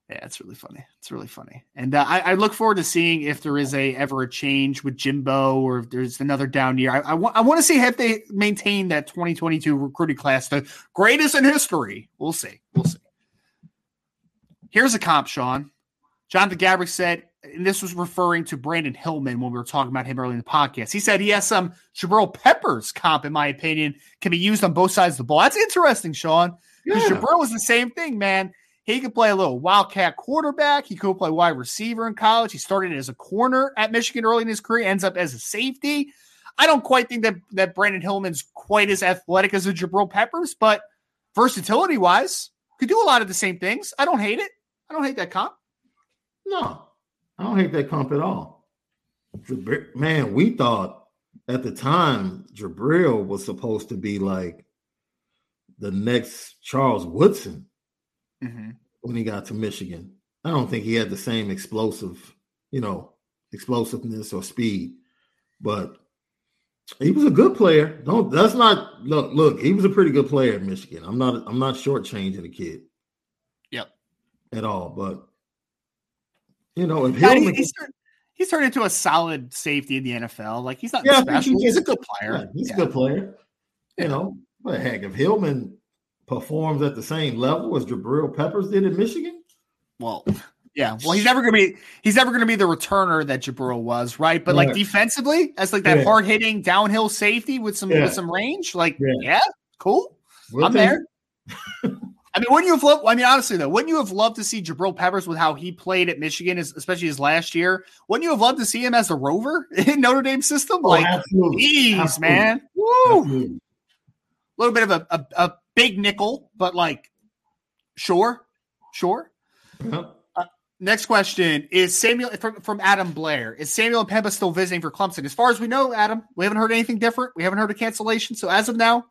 Yeah, it's really funny. It's really funny, and uh, I, I, look forward to seeing if there is a ever a change with Jimbo or if there's another down year. I, I want I want to see if they maintain that 2022 recruiting class, the greatest in history. We'll see. We'll see. Here's a comp, Sean. Jonathan Gabrick said, and this was referring to Brandyn Hillman when we were talking about him early in the podcast. He said he has some Jabril Peppers comp, in my opinion, can be used on both sides of the ball. That's interesting, Sean. Because yeah. Jabril was the same thing, man. He could play a little wildcat quarterback. He could play wide receiver in college. He started as a corner at Michigan early in his career, ends up as a safety. I don't quite think that, that Brandyn Hillman's quite as athletic as a Jabril Peppers, but versatility wise, could do a lot of the same things. I don't hate it. I don't hate that comp. No, I don't hate that comp at all. Man, we thought at the time Jabril was supposed to be like the next Charles Woodson mm-hmm. when he got to Michigan. I don't think he had the same explosive, you know, explosiveness or speed, but He was a good player. Don't that's not look. Look, he was a pretty good player at Michigan. I'm not. I'm not shortchanging the kid. Yep. At all, but you know, if Yeah, Hillman, he- he's, turned, he's turned into a solid safety in the NFL. Like he's not Yeah, special. he he's a good yeah, player. he's Yeah. a good player. You know, but heck, if Hillman performs at the same level as Jabril Peppers did in Michigan, Well, yeah. Well, he's never gonna be he's never gonna be the returner that Jabril was, right? But like defensively, as like that Yeah. hard hitting downhill safety with some Yeah. with some range, like Yeah. yeah, cool. we'll I'm there. I mean, wouldn't you have loved? I mean, honestly though, wouldn't you have loved to see Jabril Peppers with how he played at Michigan, especially his last year? Wouldn't you have loved to see him as a rover in Notre Dame system? Oh, Like, absolutely. jeez, Absolutely. man, woo! Absolutely. A little bit of a, a a big nickel, but like, sure, sure. Yep. Next question is Samuel from, from Adam Blair. Is Samuel M'Pemba still visiting for Clemson? As far as we know, Adam, we haven't heard anything different. We haven't heard a cancellation. So as of now,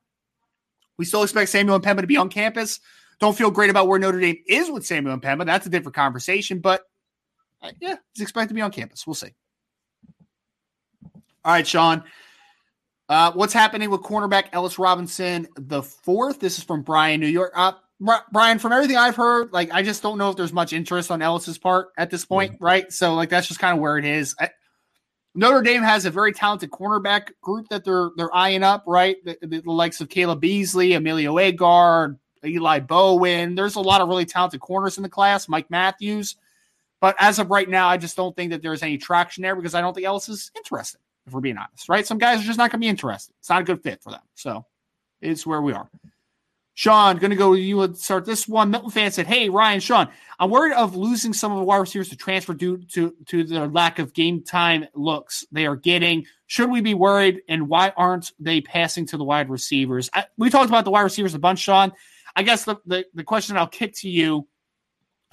we still expect Samuel M'Pemba to be on campus. Don't feel great about where Notre Dame is with Samuel M'Pemba. That's a different conversation, but uh, yeah, he's expected to be on campus. We'll see. All right, Sean. Uh, what's happening with cornerback Ellis Robinson the fourth? This is from Brian, New York. Uh, Brian, from everything I've heard, like I just don't know if there's much interest on Ellis's part at this point, right? So like that's just kind of where it is. I, Notre Dame has a very talented cornerback group that they're they're eyeing up, right? The, the, the likes of Caleb Beasley, Emilio Agard, Eli Bowen. There's a lot of really talented corners in the class. Mike Matthews, but as of right now, I just don't think that there's any traction there because I don't think Ellis is interested. If we're being honest, right? Some guys are just not going to be interested. It's not a good fit for them. So it's where we are. Sean, going to go. You would start this one. Milton fan said, "Hey Ryan, Sean, I'm worried of losing some of the wide receivers to transfer due to to their lack of game time looks they are getting. Should we be worried? And why aren't they passing to the wide receivers? I, we talked about the wide receivers a bunch, Sean. I guess the, the the question I'll kick to you: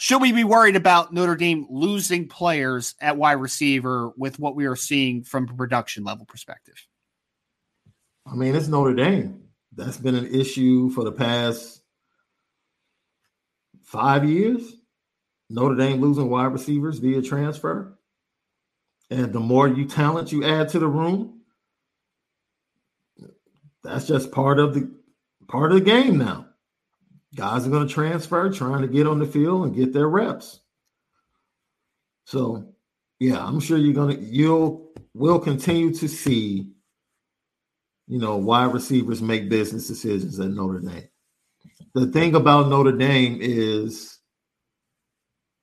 Should we be worried about Notre Dame losing players at wide receiver with what we are seeing from a production level perspective? I mean, it's Notre Dame. That's been an issue for the past five years. Notre Dame losing wide receivers via transfer. And the more you talent you add to the room, that's just part of the part of the game now. Guys are going to transfer, trying to get on the field and get their reps. So, yeah, I'm sure you're gonna you'll will continue to see you know, wide receivers make business decisions at Notre Dame. The thing about Notre Dame is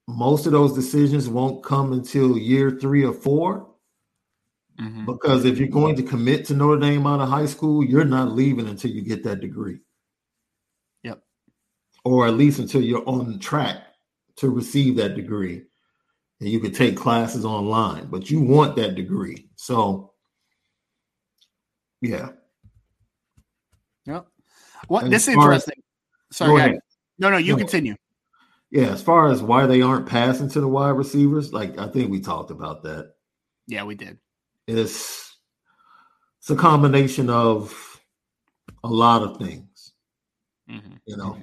most of those decisions won't come until year three or 4 mm-hmm. because if you're going to commit to Notre Dame out of high school, you're not leaving until you get that degree. Or at least until you're on track to receive that degree. And you can take classes online, but you want that degree. So, yeah. Yep. What And this is far as- interesting. Sorry, Go go ahead. ahead. No, no, you No. continue. Yeah, as far as why they aren't passing to the wide receivers, like I think we talked about that. Yeah, we did. It's it's a combination of a lot of things, Mhm. you know,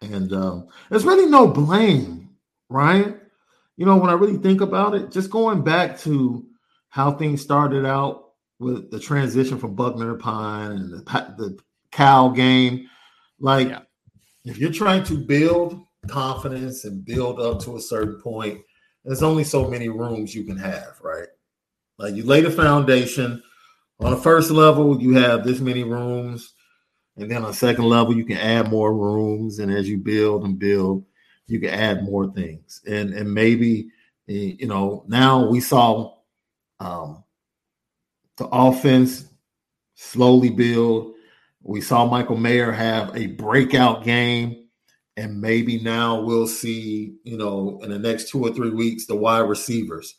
and um, there's really no blame, right? You know, when I really think about it, just going back to how things started out with the transition from Buchner to Pyne and the the Cal game, like Yeah. if you're trying to build confidence and build up to a certain point, there's only so many rooms you can have, right? Like you lay the foundation on the first level, you have this many rooms, and then on the second level, you can add more rooms, and as you build and build, you can add more things, and and maybe you know now we saw um, the offense slowly build. We saw Michael Mayer have a breakout game and maybe now we'll see, you know, in the next two or three weeks, the wide receivers,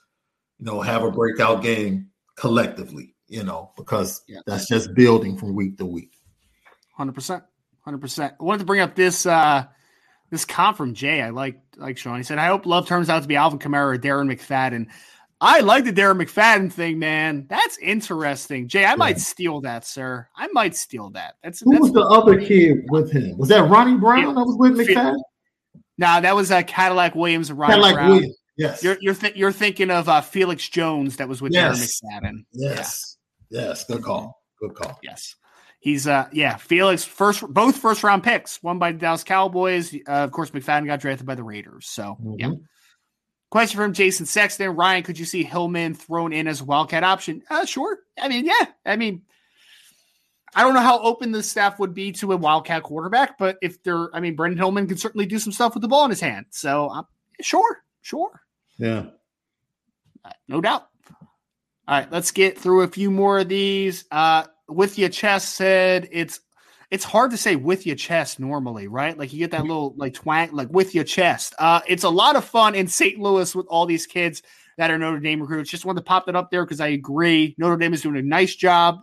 you know, have a breakout game collectively, you know, because Yeah. that's just building from week to week. Hundred percent, hundred percent. I wanted to bring up this uh this comp from Jay. I like like Sean. He said, "I hope Love turns out to be Alvin Kamara or Darren McFadden." I like the Darren McFadden thing, man. That's interesting, Jay. I might steal that, sir. I might steal that. That's Who that's was the other kid with him? Was that Ronnie Brown that was with McFadden? Nah, that was uh, Cadillac Williams and Ryan Kind Brown. Williams. Yes. You're you're, th- you're thinking of uh, Felix Jones that was with Yes. Darren McFadden. yes. Yes. Good call. Good call. Yes. He's uh yeah, Felix first both first round picks, one by the Dallas Cowboys. Uh, of course, McFadden got drafted by the Raiders. So mm-hmm. yeah. Question from Jason Sexton. Ryan, could you see Hillman thrown in as a wildcat option? Uh sure. I mean, yeah. I mean, I don't know how open the staff would be to a wildcat quarterback, but if they're, I mean, Brandyn Hillman can certainly do some stuff with the ball in his hand. So, um, sure, sure. Yeah. Uh, no doubt. All right, let's get through a few more of these. Uh, with your chest said it's it's hard to say with your chest normally, right? Like you get that little like twang, like with your chest. Uh, it's a lot of fun in St. Louis with all these kids that are Notre Dame recruits. Just wanted to pop that up there because I agree. Notre Dame is doing a nice job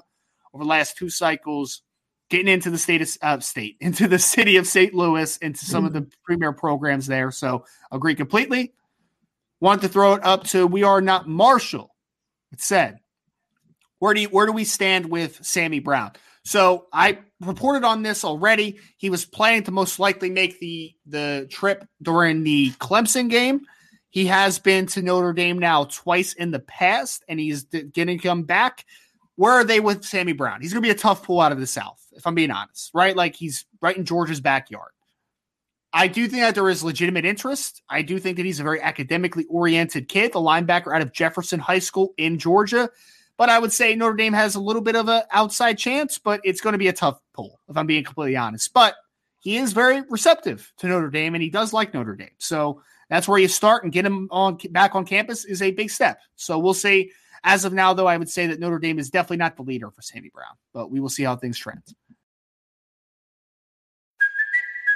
over the last two cycles getting into the state of uh, state into the city of St. Louis into some mm-hmm. of the premier programs there. So agree completely. Want to throw it up to we are not Marshall. It said, where do you, where do we stand with Sammy Brown? So I reported on this already. He was planning to most likely make the the trip during the Clemson game. He has been to Notre Dame now twice in the past, and he's getting come back. Where are they with Sammy Brown? He's going to be a tough pull out of the South, if I'm being honest, right? Like he's right in Georgia's backyard. I do think that there is legitimate interest. I do think that he's a very academically oriented kid, the linebacker out of Jefferson High School in Georgia. But I would say Notre Dame has a little bit of an outside chance, but it's going to be a tough pull, if I'm being completely honest. But he is very receptive to Notre Dame, and he does like Notre Dame. So that's where you start and get him on back on campus is a big step. So we'll see. As of now, though, I would say that Notre Dame is definitely not the leader for Sammy Brown, but we will see how things trend.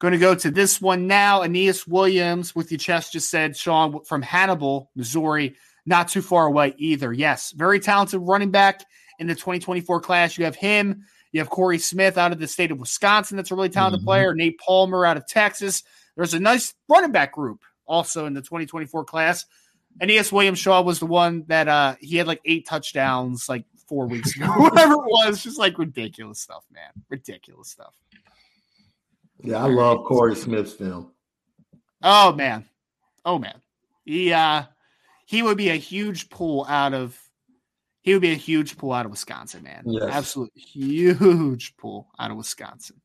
Going to go to this one now. Aneyas Williams with your chest just said, Sean from Hannibal, Missouri, not too far away either. Yes, very talented running back in the 2024 class. You have him. You have Corey Smith out of the state of Wisconsin. That's a really talented mm-hmm. player. Nate Palmer out of Texas. There's a nice running back group also in the 2024 class. Aneyas Williams Shaw was the one that uh he had like eight touchdowns like four weeks ago, whatever it was. Just like ridiculous stuff, man. Ridiculous stuff. Yeah, I love Corey Smith's film. Oh man. Oh man. He uh he would be a huge pull out of he would be a huge pull out of Wisconsin, man. Yes. Absolute huge pull out of Wisconsin.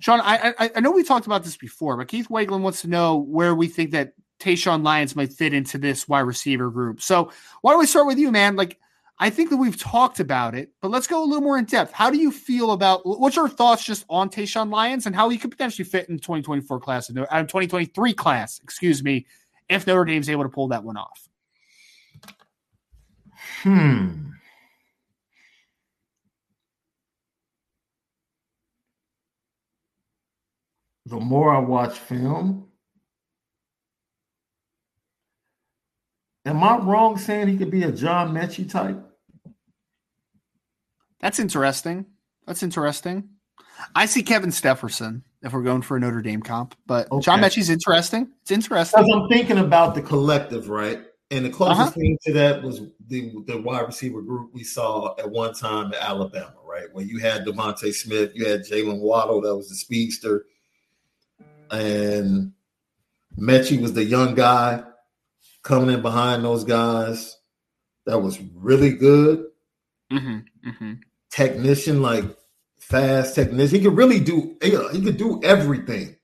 Sean, I, I, I know we talked about this before, but Keith Waglin wants to know where we think that Tayshawn Lyons might fit into this wide receiver group. So why don't we start with you, man? Like, I think that we've talked about it, but let's go a little more in depth. How do you feel about what's your thoughts just on Tayshawn Lyons and how he could potentially fit in 2024 class, uh, 2023 class, excuse me, if Notre Dame's able to pull that one off? Hmm. the more I watch film, am I wrong saying he could be a John Metchie type? That's interesting. That's interesting. I see Kevin Stepherson if we're going for a Notre Dame comp, but okay. John Metchie's interesting. It's interesting. Because I'm thinking about the collective, right? And the closest uh-huh. thing to that was the the wide receiver group we saw at one time at Alabama, right? When you had DeVonta Smith, you had Jaylen Waddle, that was the speedster, and Metchie was the young guy coming in behind those guys. That was really good. Mm-hmm, mm-hmm. Technician, like fast technician. He could really do. He could do everything.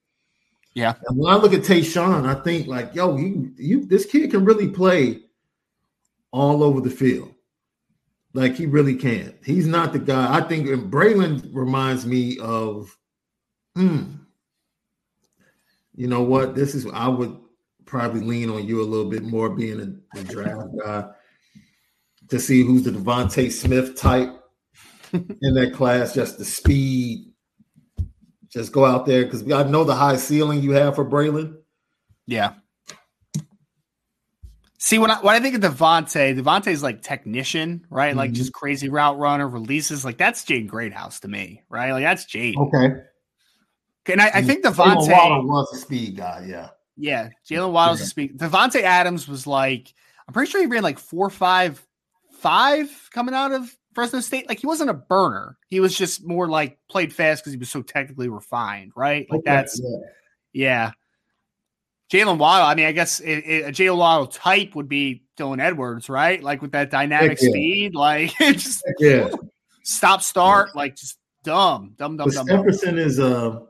Yeah. And when I look at Tayshawn, I think like, yo, you, you, this kid can really play all over the field. Like he really can't. He's not the guy. I think Braylon reminds me of. Hmm. You know what? This is I would probably lean on you a little bit more, being a, a draft guy, to see who's the DeVonta Smith type in that class. Just the speed. Just go out there because I know the high ceiling you have for Braylon. Yeah. See, when I when I think of DeVonta, DeVonta's like technician, right? Mm-hmm. Like just crazy route runner, releases. Like that's Jaden Greathouse to me, right? Like that's Jade. Okay. Okay, and I, I think DeVonta was a speed guy, yeah. Yeah, Jaylen Waddle's yeah. a speed. Davante Adams was like, I'm pretty sure he ran like four, five, five coming out of Fresno State. Like he wasn't a burner. He was just more like played fast because he was so technically refined, right? Like okay, that's yeah. yeah. Jaylen Waddle, I mean, I guess it, it, a Jalen Waddle type would be Dylan Edwards, right? Like with that dynamic yeah. speed, like just yeah. stop start, like just dumb, dumb, dumb, but dumb. Jefferson is a uh,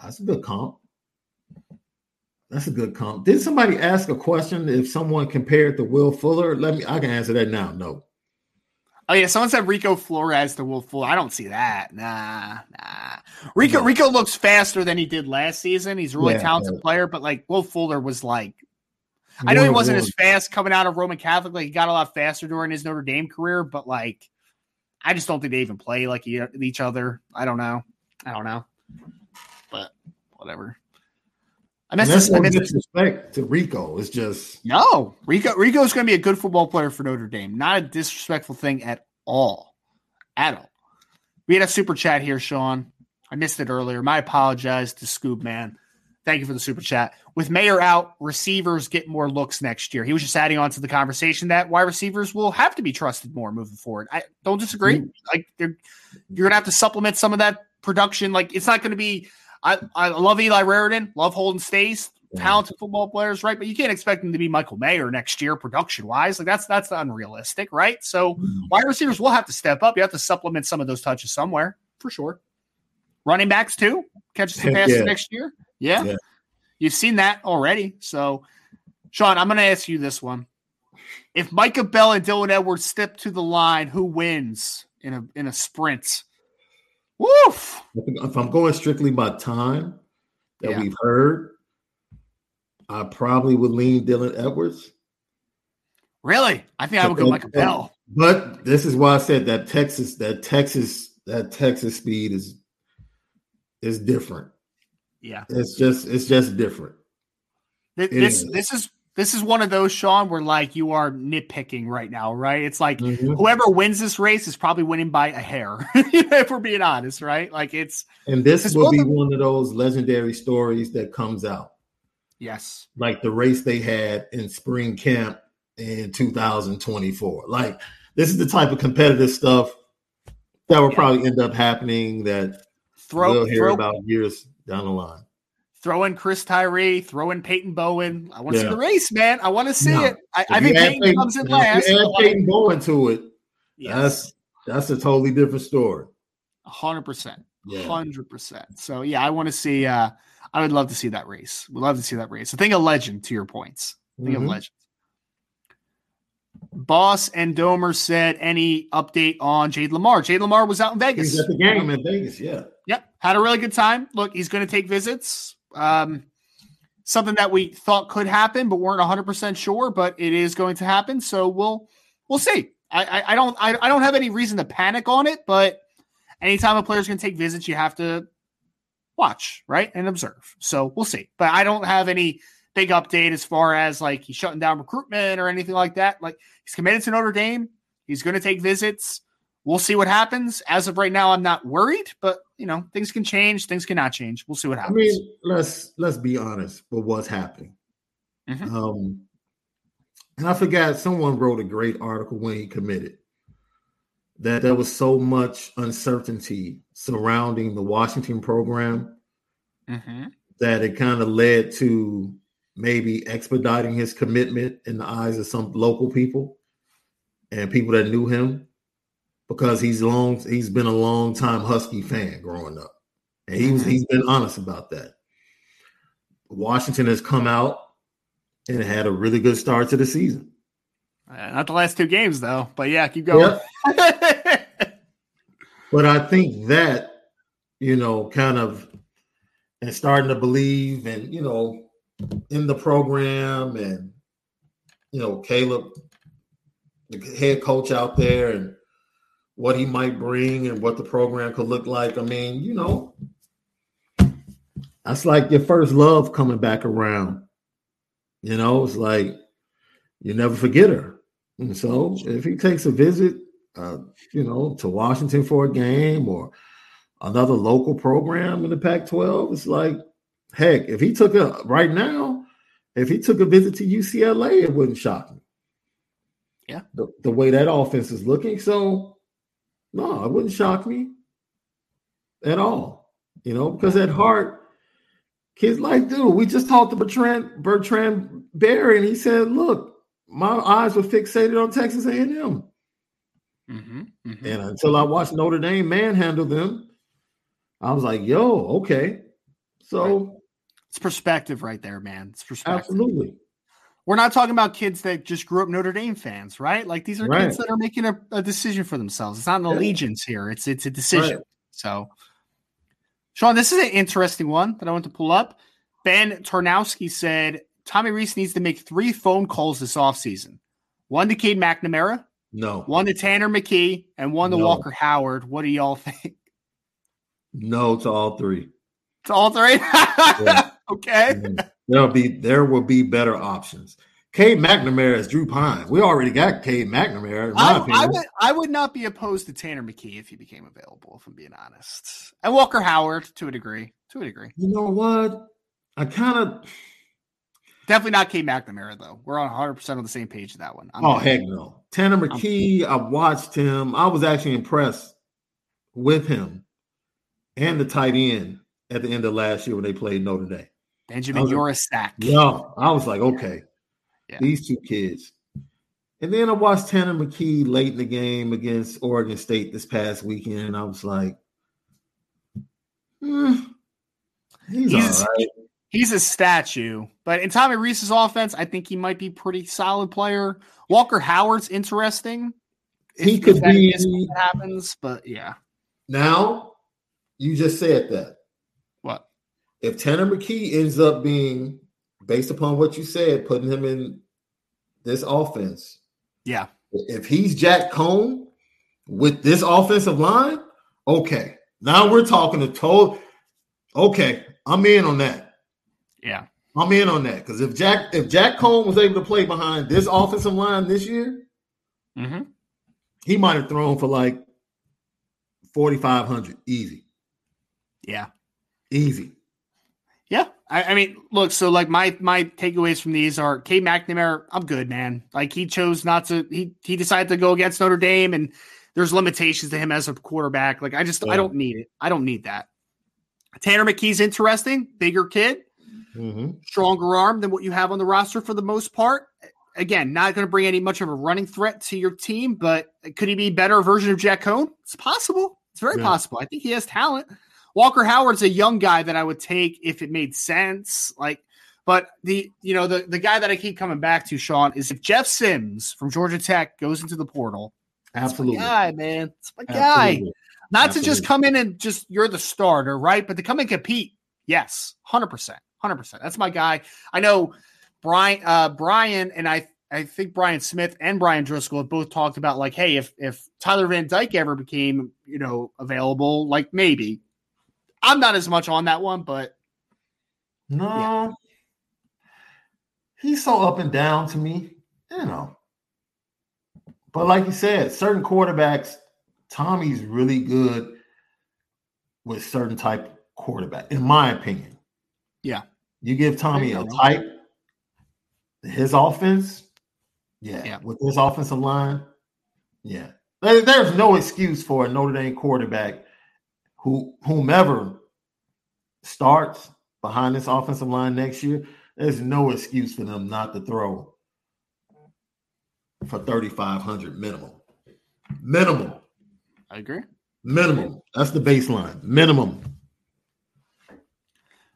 that's a good comp. That's a good comp. Did somebody ask a question if someone compared to Will Fuller? Let me I can answer that now. No. Oh yeah, someone said Rico Flores to Will Fuller. I don't see that. Nah, nah. Rico no. Rico looks faster than he did last season. He's a really yeah, talented yeah. player, but like Will Fuller was like I know he wasn't as fast coming out of Roman Catholic. Like he got a lot faster during his Notre Dame career, but like I just don't think they even play like each other. I don't know. I don't know. But whatever. I miss this. No I miss disrespect to Rico. It's just no. Rico Rico is going to be a good football player for Notre Dame. Not a disrespectful thing at all, at all. We had a super chat here, Sean. I missed it earlier. My apologize to Scoob Man. Thank you for the super chat. With Mayer out, receivers get more looks next year. He was just adding on to the conversation that wide receivers will have to be trusted more moving forward. I don't disagree. Mm-hmm. Like you're gonna have to supplement some of that production. Like it's not going to be I, I love Eli Raridon, love Holden Staes, talented football players, right? But you can't expect them to be Michael Mayer next year, production wise. Like that's that's unrealistic, right? So mm-hmm. wide receivers will have to step up. You have to supplement some of those touches somewhere for sure. Running backs too, catches some passes yeah. next year. Yeah. yeah. You've seen that already. So, Sean, I'm going to ask you this one: If Micah Bell and Dylan Edwards step to the line, who wins in a in a sprint? Woof. If I'm going strictly by time that yeah. we've heard, I probably would lean Dylan Edwards. Really? I think I would go Michael Bell. But this is why I said that Texas, that Texas, that Texas speed is is different. Yeah. It's just it's just different. This this is this is one of those, Sean, where like you are nitpicking right now, right? It's like mm-hmm. whoever wins this race is probably winning by a hair, if we're being honest, right? Like it's and this will be of, one of those legendary stories that comes out. Yes. Like the race they had in spring camp in 2024. Like this is the type of competitive stuff that will yeah. probably end up happening that throw, we'll hear throw, about years down the line. Throw in Chris Tyree, throw in Peyton Bowen. I want to yeah. see the race, man. I want to see no. it. I, I think Peyton, Peyton, comes in last. add Peyton Bowen to it, yes. that's that's a totally different story. hundred percent. Hundred percent. So yeah, I want to see uh I would love to see that race. Would love to see that race. I think a legend to your points. I think mm-hmm. of legend. Boss and Domer said any update on Jade Limar. Jade Limar was out in Vegas. He's at the game in Vegas, yeah. Yep. Had a really good time. Look, he's going to take visits. Um, something that we thought could happen, but weren't 100% sure, but it is going to happen. So we'll we'll see. I, I, I don't I, I don't have any reason to panic on it, but anytime a player's going to take visits, you have to watch, right? And observe. So we'll see. But I don't have any big update as far as like he's shutting down recruitment or anything like that. Like he's committed to Notre Dame. He's going to take visits we'll see what happens. As of right now, I'm not worried, but you know, things can change, things cannot change. We'll see what happens. I mean, let's let's be honest with what's happening. Mm-hmm. Um, and I forgot someone wrote a great article when he committed that there was so much uncertainty surrounding the Washington program mm-hmm. that it kind of led to maybe expediting his commitment in the eyes of some local people and people that knew him because he's long he's been a long time Husky fan growing up. And he's mm-hmm. he's been honest about that. Washington has come out and had a really good start to the season. Uh, not the last two games though, but yeah, keep going. but I think that, you know, kind of and starting to believe and, you know, in the program and, you know, Caleb, the head coach out there and what he might bring and what the program could look like. I mean, you know, that's like your first love coming back around. You know, it's like you never forget her. And so if he takes a visit, uh, you know, to Washington for a game or another local program in the Pac 12, it's like, heck, if he took a right now, if he took a visit to UCLA, it wouldn't shock me. Yeah. The, the way that offense is looking. So, no, it wouldn't shock me at all. You know, because at heart, kids like, dude, we just talked to Bertrand, Bertrand Berry, and he said, look, my eyes were fixated on Texas A&M. Mm-hmm, mm-hmm. And until I watched Notre Dame manhandle them, I was like, yo, okay. So right. it's perspective right there, man. It's perspective. Absolutely. We're not talking about kids that just grew up Notre Dame fans, right? Like these are right. kids that are making a, a, decision for themselves. It's not an yeah. allegiance here. It's it's a decision. Right. So Sean, this is an interesting one that I want to pull up. Ben Tarnowski said Tommy Rees needs to make three phone calls this offseason. One to Cade McNamara. No. One to Tanner McKee and one to no. Walker Howard. What do y'all think? No to all three. To all three? yeah. Okay. Mm-hmm. There'll be there will be better options. Cade McNamara is Drew Pyne. We already got Cade McNamara. I, I, would I would not be opposed to Tanner McKee if he became available, if I'm being honest. And Walker Howard to a degree. To a degree. You know what? I kind of Definitely not Cade McNamara, though. We're on 100% on the same page in that one. I'm oh, heck no. Tanner McKee, I watched him. I was actually impressed with him and the tight end at the end of last year when they played Notre Dame. Benjamin Yurosek. Yeah, I was like, okay, yeah. these two kids. And then I watched Tanner McKee late in the game against Oregon State this past weekend. and I was like, hmm, he's, he's all right he's a statue. But in Tommy Rees's offense, I think he might be pretty solid player. Walker Howard's interesting. He could be happens, but yeah. Now you just said that. If Tanner McKee ends up being, based upon what you said, putting him in this offense. Yeah. If he's Jack Coan with this offensive line, okay. Now we're talking a total. Okay, I'm in on that. Yeah. I'm in on that because if Jack if Jack Coan was able to play behind this offensive line this year, mm-hmm. he might have thrown for like 4,500 easy. Yeah. Easy. I, I, mean, look, so like my my takeaways from these are Cade McNamara, I'm good, man. Like he chose not to he he decided to go against Notre Dame and there's limitations to him as a quarterback. Like I just yeah. I don't need it. I don't need that. Tanner McKee's interesting, bigger kid. Mm-hmm. Stronger arm than what you have on the roster for the most part. Again, not going to bring any much of a running threat to your team, but could he be a better version of Jack Coan? It's possible. It's very yeah. possible. I think he has talent. Walker Howard's a young guy that I would take if it made sense. Like, but the you know the the guy that I keep coming back to, Sean, is if Jeff Sims from Georgia Tech goes into the portal. Absolutely, guy, man, it's my guy. Not Absolutely. to just come in and just you're the starter, right? But to come and compete, yes, hundred percent. Hundred percent. That's my guy. I know Brian, uh, Brian, and I. I think Brian Smith and Bryan Driskell have both talked about like, hey, if if Tyler Van Dyke ever became you know available, like maybe. I'm not as much on that one, but no, yeah. he's so up and down to me, you know. But like you said, certain quarterbacks, Tommy's really good with certain type quarterback, in my opinion. Yeah. You give Tommy a type, his offense, yeah, yeah. with his offensive line, yeah. There's no excuse for a Notre Dame quarterback who whomever starts behind this offensive line next year. There's no excuse for them not to throw for 3,500 minimum. Minimum. I agree. Minimum. That's the baseline. Minimum.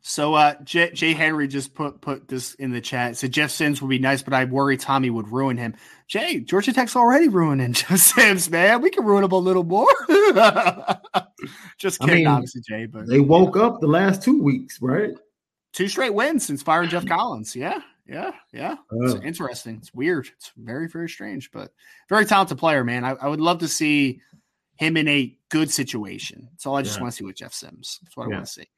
So uh, J-, Jay Henry just put put this in the chat. Said Jeff Sims would be nice, but I worry Tommy would ruin him. Jay, Georgia Tech's already ruining Jeff Sims, man. We can ruin him a little more. just kidding, I mean, obviously, Jay. But they woke up the last two weeks, right? Two straight wins since firing Geoff Collins. Yeah, yeah, yeah. It's uh, interesting. It's weird. It's very, very strange, but very talented player, man. I, I would love to see him in a good situation. That's all I just yeah. want to see with Jeff Sims. That's what yeah. I want to see.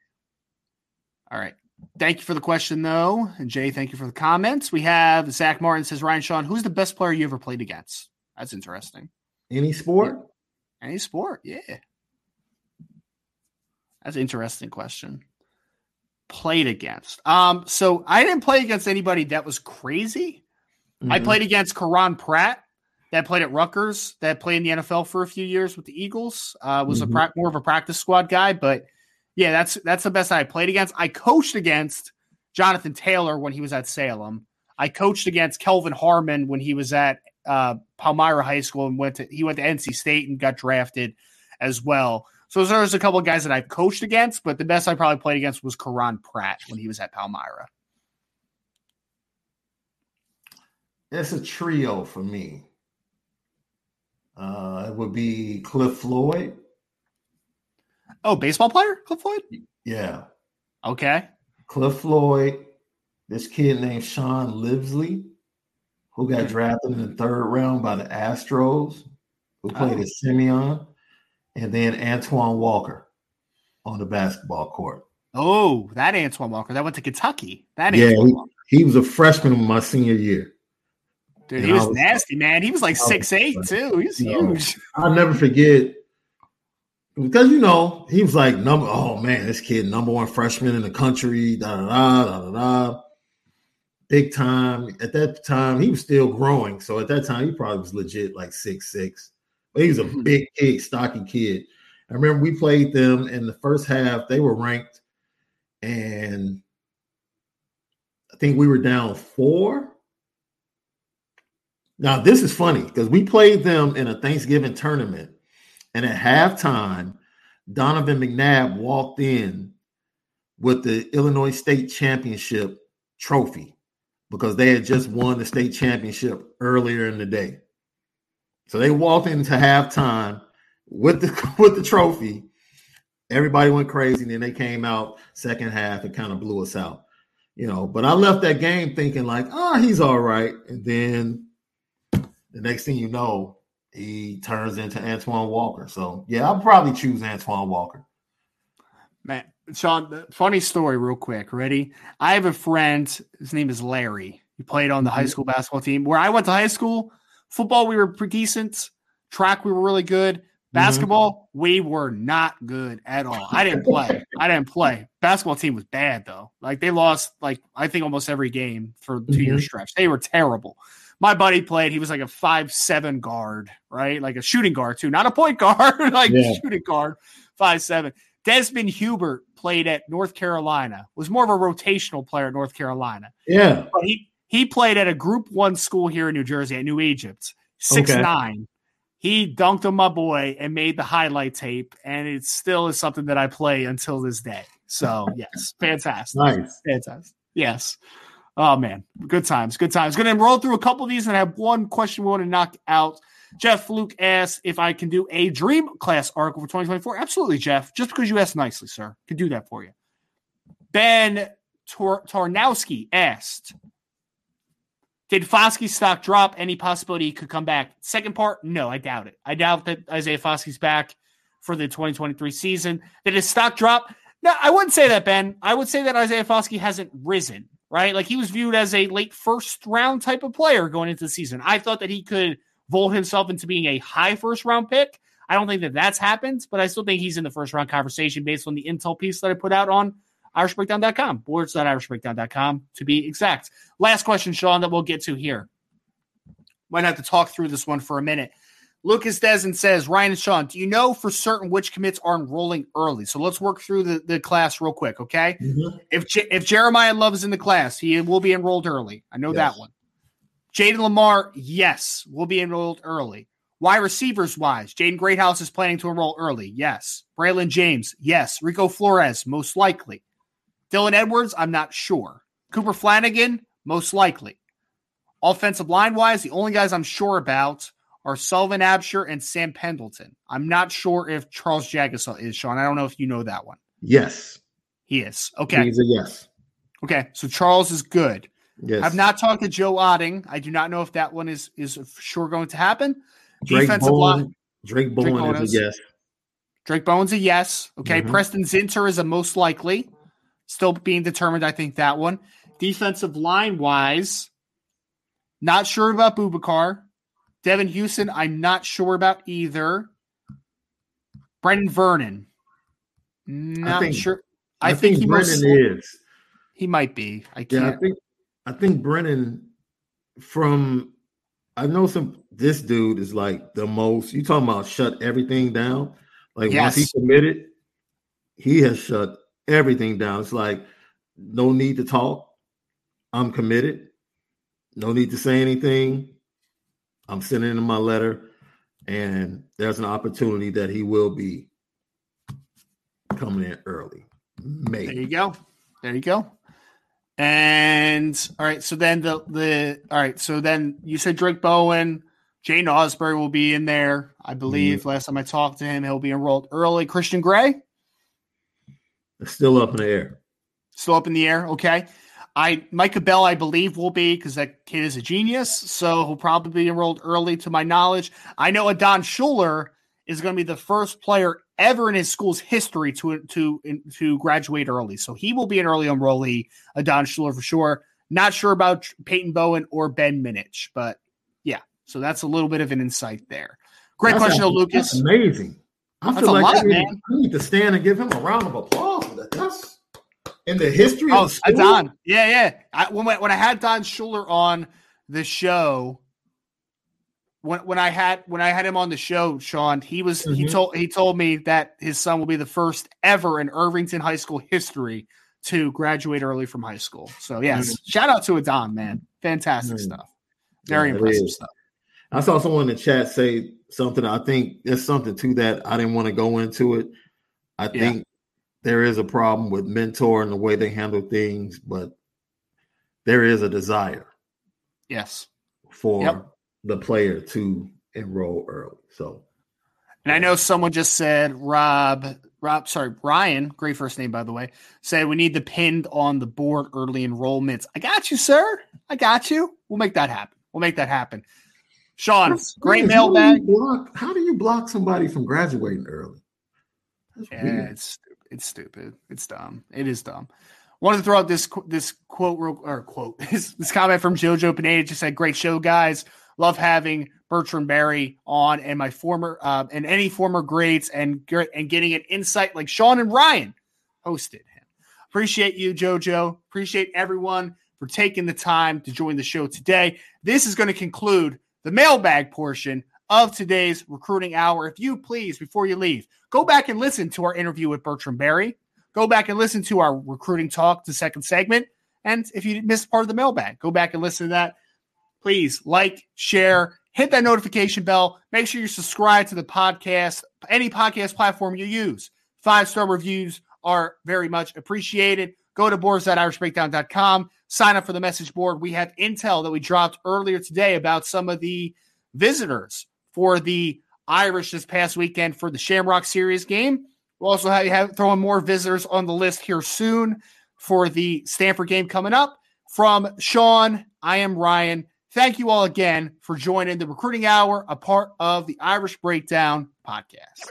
All right. Thank you for the question, though. And Jay, thank you for the comments. We have Zach Martin says, Ryan Sean, who's the best player you ever played against? That's interesting. Any sport? Yeah. Any sport, yeah. That's an interesting question. Played against. Um, so I didn't play against anybody that was crazy. Mm-hmm. I played against Karan Pratt, that played at Rutgers, that played in the NFL for a few years with the Eagles. Uh, was mm-hmm. a pra- more of a practice squad guy, but – yeah, that's that's the best I played against. I coached against Jonathan Taylor when he was at Salem. I coached against Kelvin Harmon when he was at uh, Palmyra High School and went to he went to NC State and got drafted as well. So there's a couple of guys that I've coached against, but the best I probably played against was Karan Pratt when he was at Palmyra. It's a trio for me. Uh, it would be Cliff Floyd. Oh, baseball player, Cliff Floyd. Yeah. Okay. Cliff Floyd. This kid named Sean Livesley, who got hmm. drafted in the third round by the Astros, who played oh. at Simeon, and then Antoine Walker on the basketball court. Oh, that Antoine Walker. That went to Kentucky. That yeah, he, he, was a freshman in my senior year. Dude, and he was, was, nasty, man. He was like six eight too. He was huge. I'll never forget because you know he was like number oh man this kid number one freshman in the country da da da da da big time. At that time he was still growing. So at that time he probably was legit like six six. But he was a mm-hmm. big kid stocky kid. I remember we played them in the first half. They were ranked and I think we were down four. Now this is funny because we played them in a Thanksgiving tournament and at halftime, Donovan McNabb walked in with the Illinois State Championship trophy because they had just won the state championship earlier in the day. So they walked into halftime with the with the trophy. Everybody went crazy, and then they came out second half and kind of blew us out. You know, but I left that game thinking like, oh, he's all right. And then the next thing you know, he turns into Antoine Walker. So yeah, I'll probably choose Antoine Walker. Man, Sean, funny story, real quick. Ready? I have a friend. His name is Larry. He played on the high mm-hmm. school basketball team where I went to high school. Football, we were pretty decent. Track, we were really good. Mm-hmm. Basketball, mm-hmm. we were not good at all. I didn't play. I didn't play. Basketball team was bad though. Like they lost like I think almost every game for 2 mm-hmm. year stretch. They were terrible my buddy played. He was like a five seven guard, right? Like a shooting guard too, not a point guard, like yeah. shooting guard, five seven. Desmond Hubert played at North Carolina. Was more of a rotational player at North Carolina. Yeah, but he he played at a Group One school here in New Jersey at New Egypt. Six okay. nine. He dunked on my boy and made the highlight tape, and it still is something that I play until this day. So yes, fantastic, nice, fantastic. Yes. Oh man, good times, good times. Going to roll through a couple of these, and I have one question we want to knock out. Jeff Luke asks if I can do a dream class article for 2024. Absolutely, Jeff. Just because you asked nicely, sir, can do that for you. Ben Tor- Tarnowski asked, "Did Foskey's stock drop? Any possibility he could come back?" Second part, no, I doubt it. I doubt that Isaiah Foskey's back for the 2023 season. Did his stock drop? No, I wouldn't say that, Ben. I would say that Isaiah Foskey hasn't risen right? Like he was viewed as a late first round type of player going into the season. I thought that he could vault himself into being a high first round pick. I don't think that that's happened, but I still think he's in the first round conversation based on the intel piece that I put out on irishbreakdown.com, boards.irishbreakdown.com to be exact. Last question, Sean, that we'll get to here. Might have to talk through this one for a minute. Lucas Desin says, Ryan and Sean, do you know for certain which commits are enrolling early? So let's work through the, the class real quick, okay? Mm-hmm. If Je- if Jeremiyah Love is in the class, he will be enrolled early. I know yes. that one. Jayden Limar, yes, will be enrolled early. Wide receivers wise, Jaden Greathouse is planning to enroll early. Yes. Braylon James, yes. Rico Flores, most likely. Dylan Edwards, I'm not sure. Cooper Flanigan, most likely. Offensive line wise, the only guys I'm sure about are Sullivan Absher and Sam Pendleton. I'm not sure if Charles Jagusah is, Sean. I don't know if you know that one. Yes. He is. Okay. He's a yes. Okay. So Charles is good. Yes. I've not talked to Joe Otting. I do not know if that one is is sure going to happen. Drake Defensive Bowen, line. Drake Bowen Bowen is a yes. Drake Bowen's a yes. Okay. Mhm. Preston Zinter is a most likely. Still being determined, I think that one. Defensive line wise, not sure about Bubakar. Devan Houstan, I'm not sure about either. Brenan Vernon, not think- sure. I, I, think, he Brenan is. he might be. I Yeah, I think I think Brenan from I know some this dude is like the most you talking about shut everything down. Like once he Yes. committed, he has shut everything down. It's like no need to talk. I'm committed. No need to say anything. I'm sending him my letter, and there's an opportunity that he will be coming in early. There you go. There you go. And all right, so then the the all right, so then you said Drake Bowen, Jane Osbury will be in there. I believe mm-hmm. last time I talked to him, he'll be enrolled early. Christian Gray It's still up in the air. still up in the air. Okay, I Micah Bell, I believe, will be because that kid is a genius, so he'll probably be enrolled early. To my knowledge, I know Adon Shuler is going to be the first player ever in his school's history to to to graduate early, so he will be an early enrollee. Adon Shuler for sure. Not sure about Peyton Bowen or Ben Minich, but yeah, so that's a little bit of an insight there. Great That's question, though, actually- Lucas. Amazing. I That's feel a like I need, man. I need to stand and give him a round of applause. for that. That's in the history Oh, of the school. Don. Yeah, yeah. I, when, when I had Don Shuler on the show, when when I had when I had him on the show, Sean, he was he Mhm. told he told me that his son will be the first ever in Irvington High School history to graduate early from high school. So yes, shout out to Adon, man. Fantastic Mhm. stuff. Very Yeah, impressive stuff. I saw someone in the chat say something. I think there's something to that. I didn't want to go into it. I think there is a problem with mentor and the way they handle things, but there is a desire Yes. for Yep. the player to enroll early. So And I know someone just said Rob, Rob, sorry, Ryan, great first name by the way, said we need the pinned on the board early enrollments. I got you, sir. I got you. We'll make that happen. We'll make that happen. Sean, That's great. How mailbag. block- How do you block somebody from graduating early? That's Yeah, weird. it's it's stupid. It's dumb. It is dumb. Wanted to throw out this this quote or quote this, this comment from Jojo Pineda. Just said, "Great show, guys. Love having Bertrand Berry on, and my former uh, and any former greats, and and getting an insight like Sean and Ryan hosted him. Appreciate you, Jojo. Appreciate everyone for taking the time to join the show today. This is going to conclude the mailbag portion of today's recruiting hour. If you please, before you leave, go back and listen to our interview with Bertrand Berry. Go back and listen to our recruiting talk, the second segment. And if you missed part of the mailbag, go back and listen to that. Please like, share, hit that notification bell. Make sure you subscribe to the podcast, any podcast platform you use. Five star reviews are very much appreciated. Go to boards.irishbreakdown.com, sign up for the message board. We have intel that we dropped earlier today about some of the visitors for the Irish this past weekend for the Shamrock Series game. We'll also have, have throwing more visitors on the list here soon for the Stanford game coming up. From Sean, I am Ryan. Thank you all again for joining the Recruiting Hour, a part of the Irish Breakdown podcast.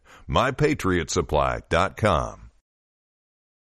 MyPatriotSupply.com.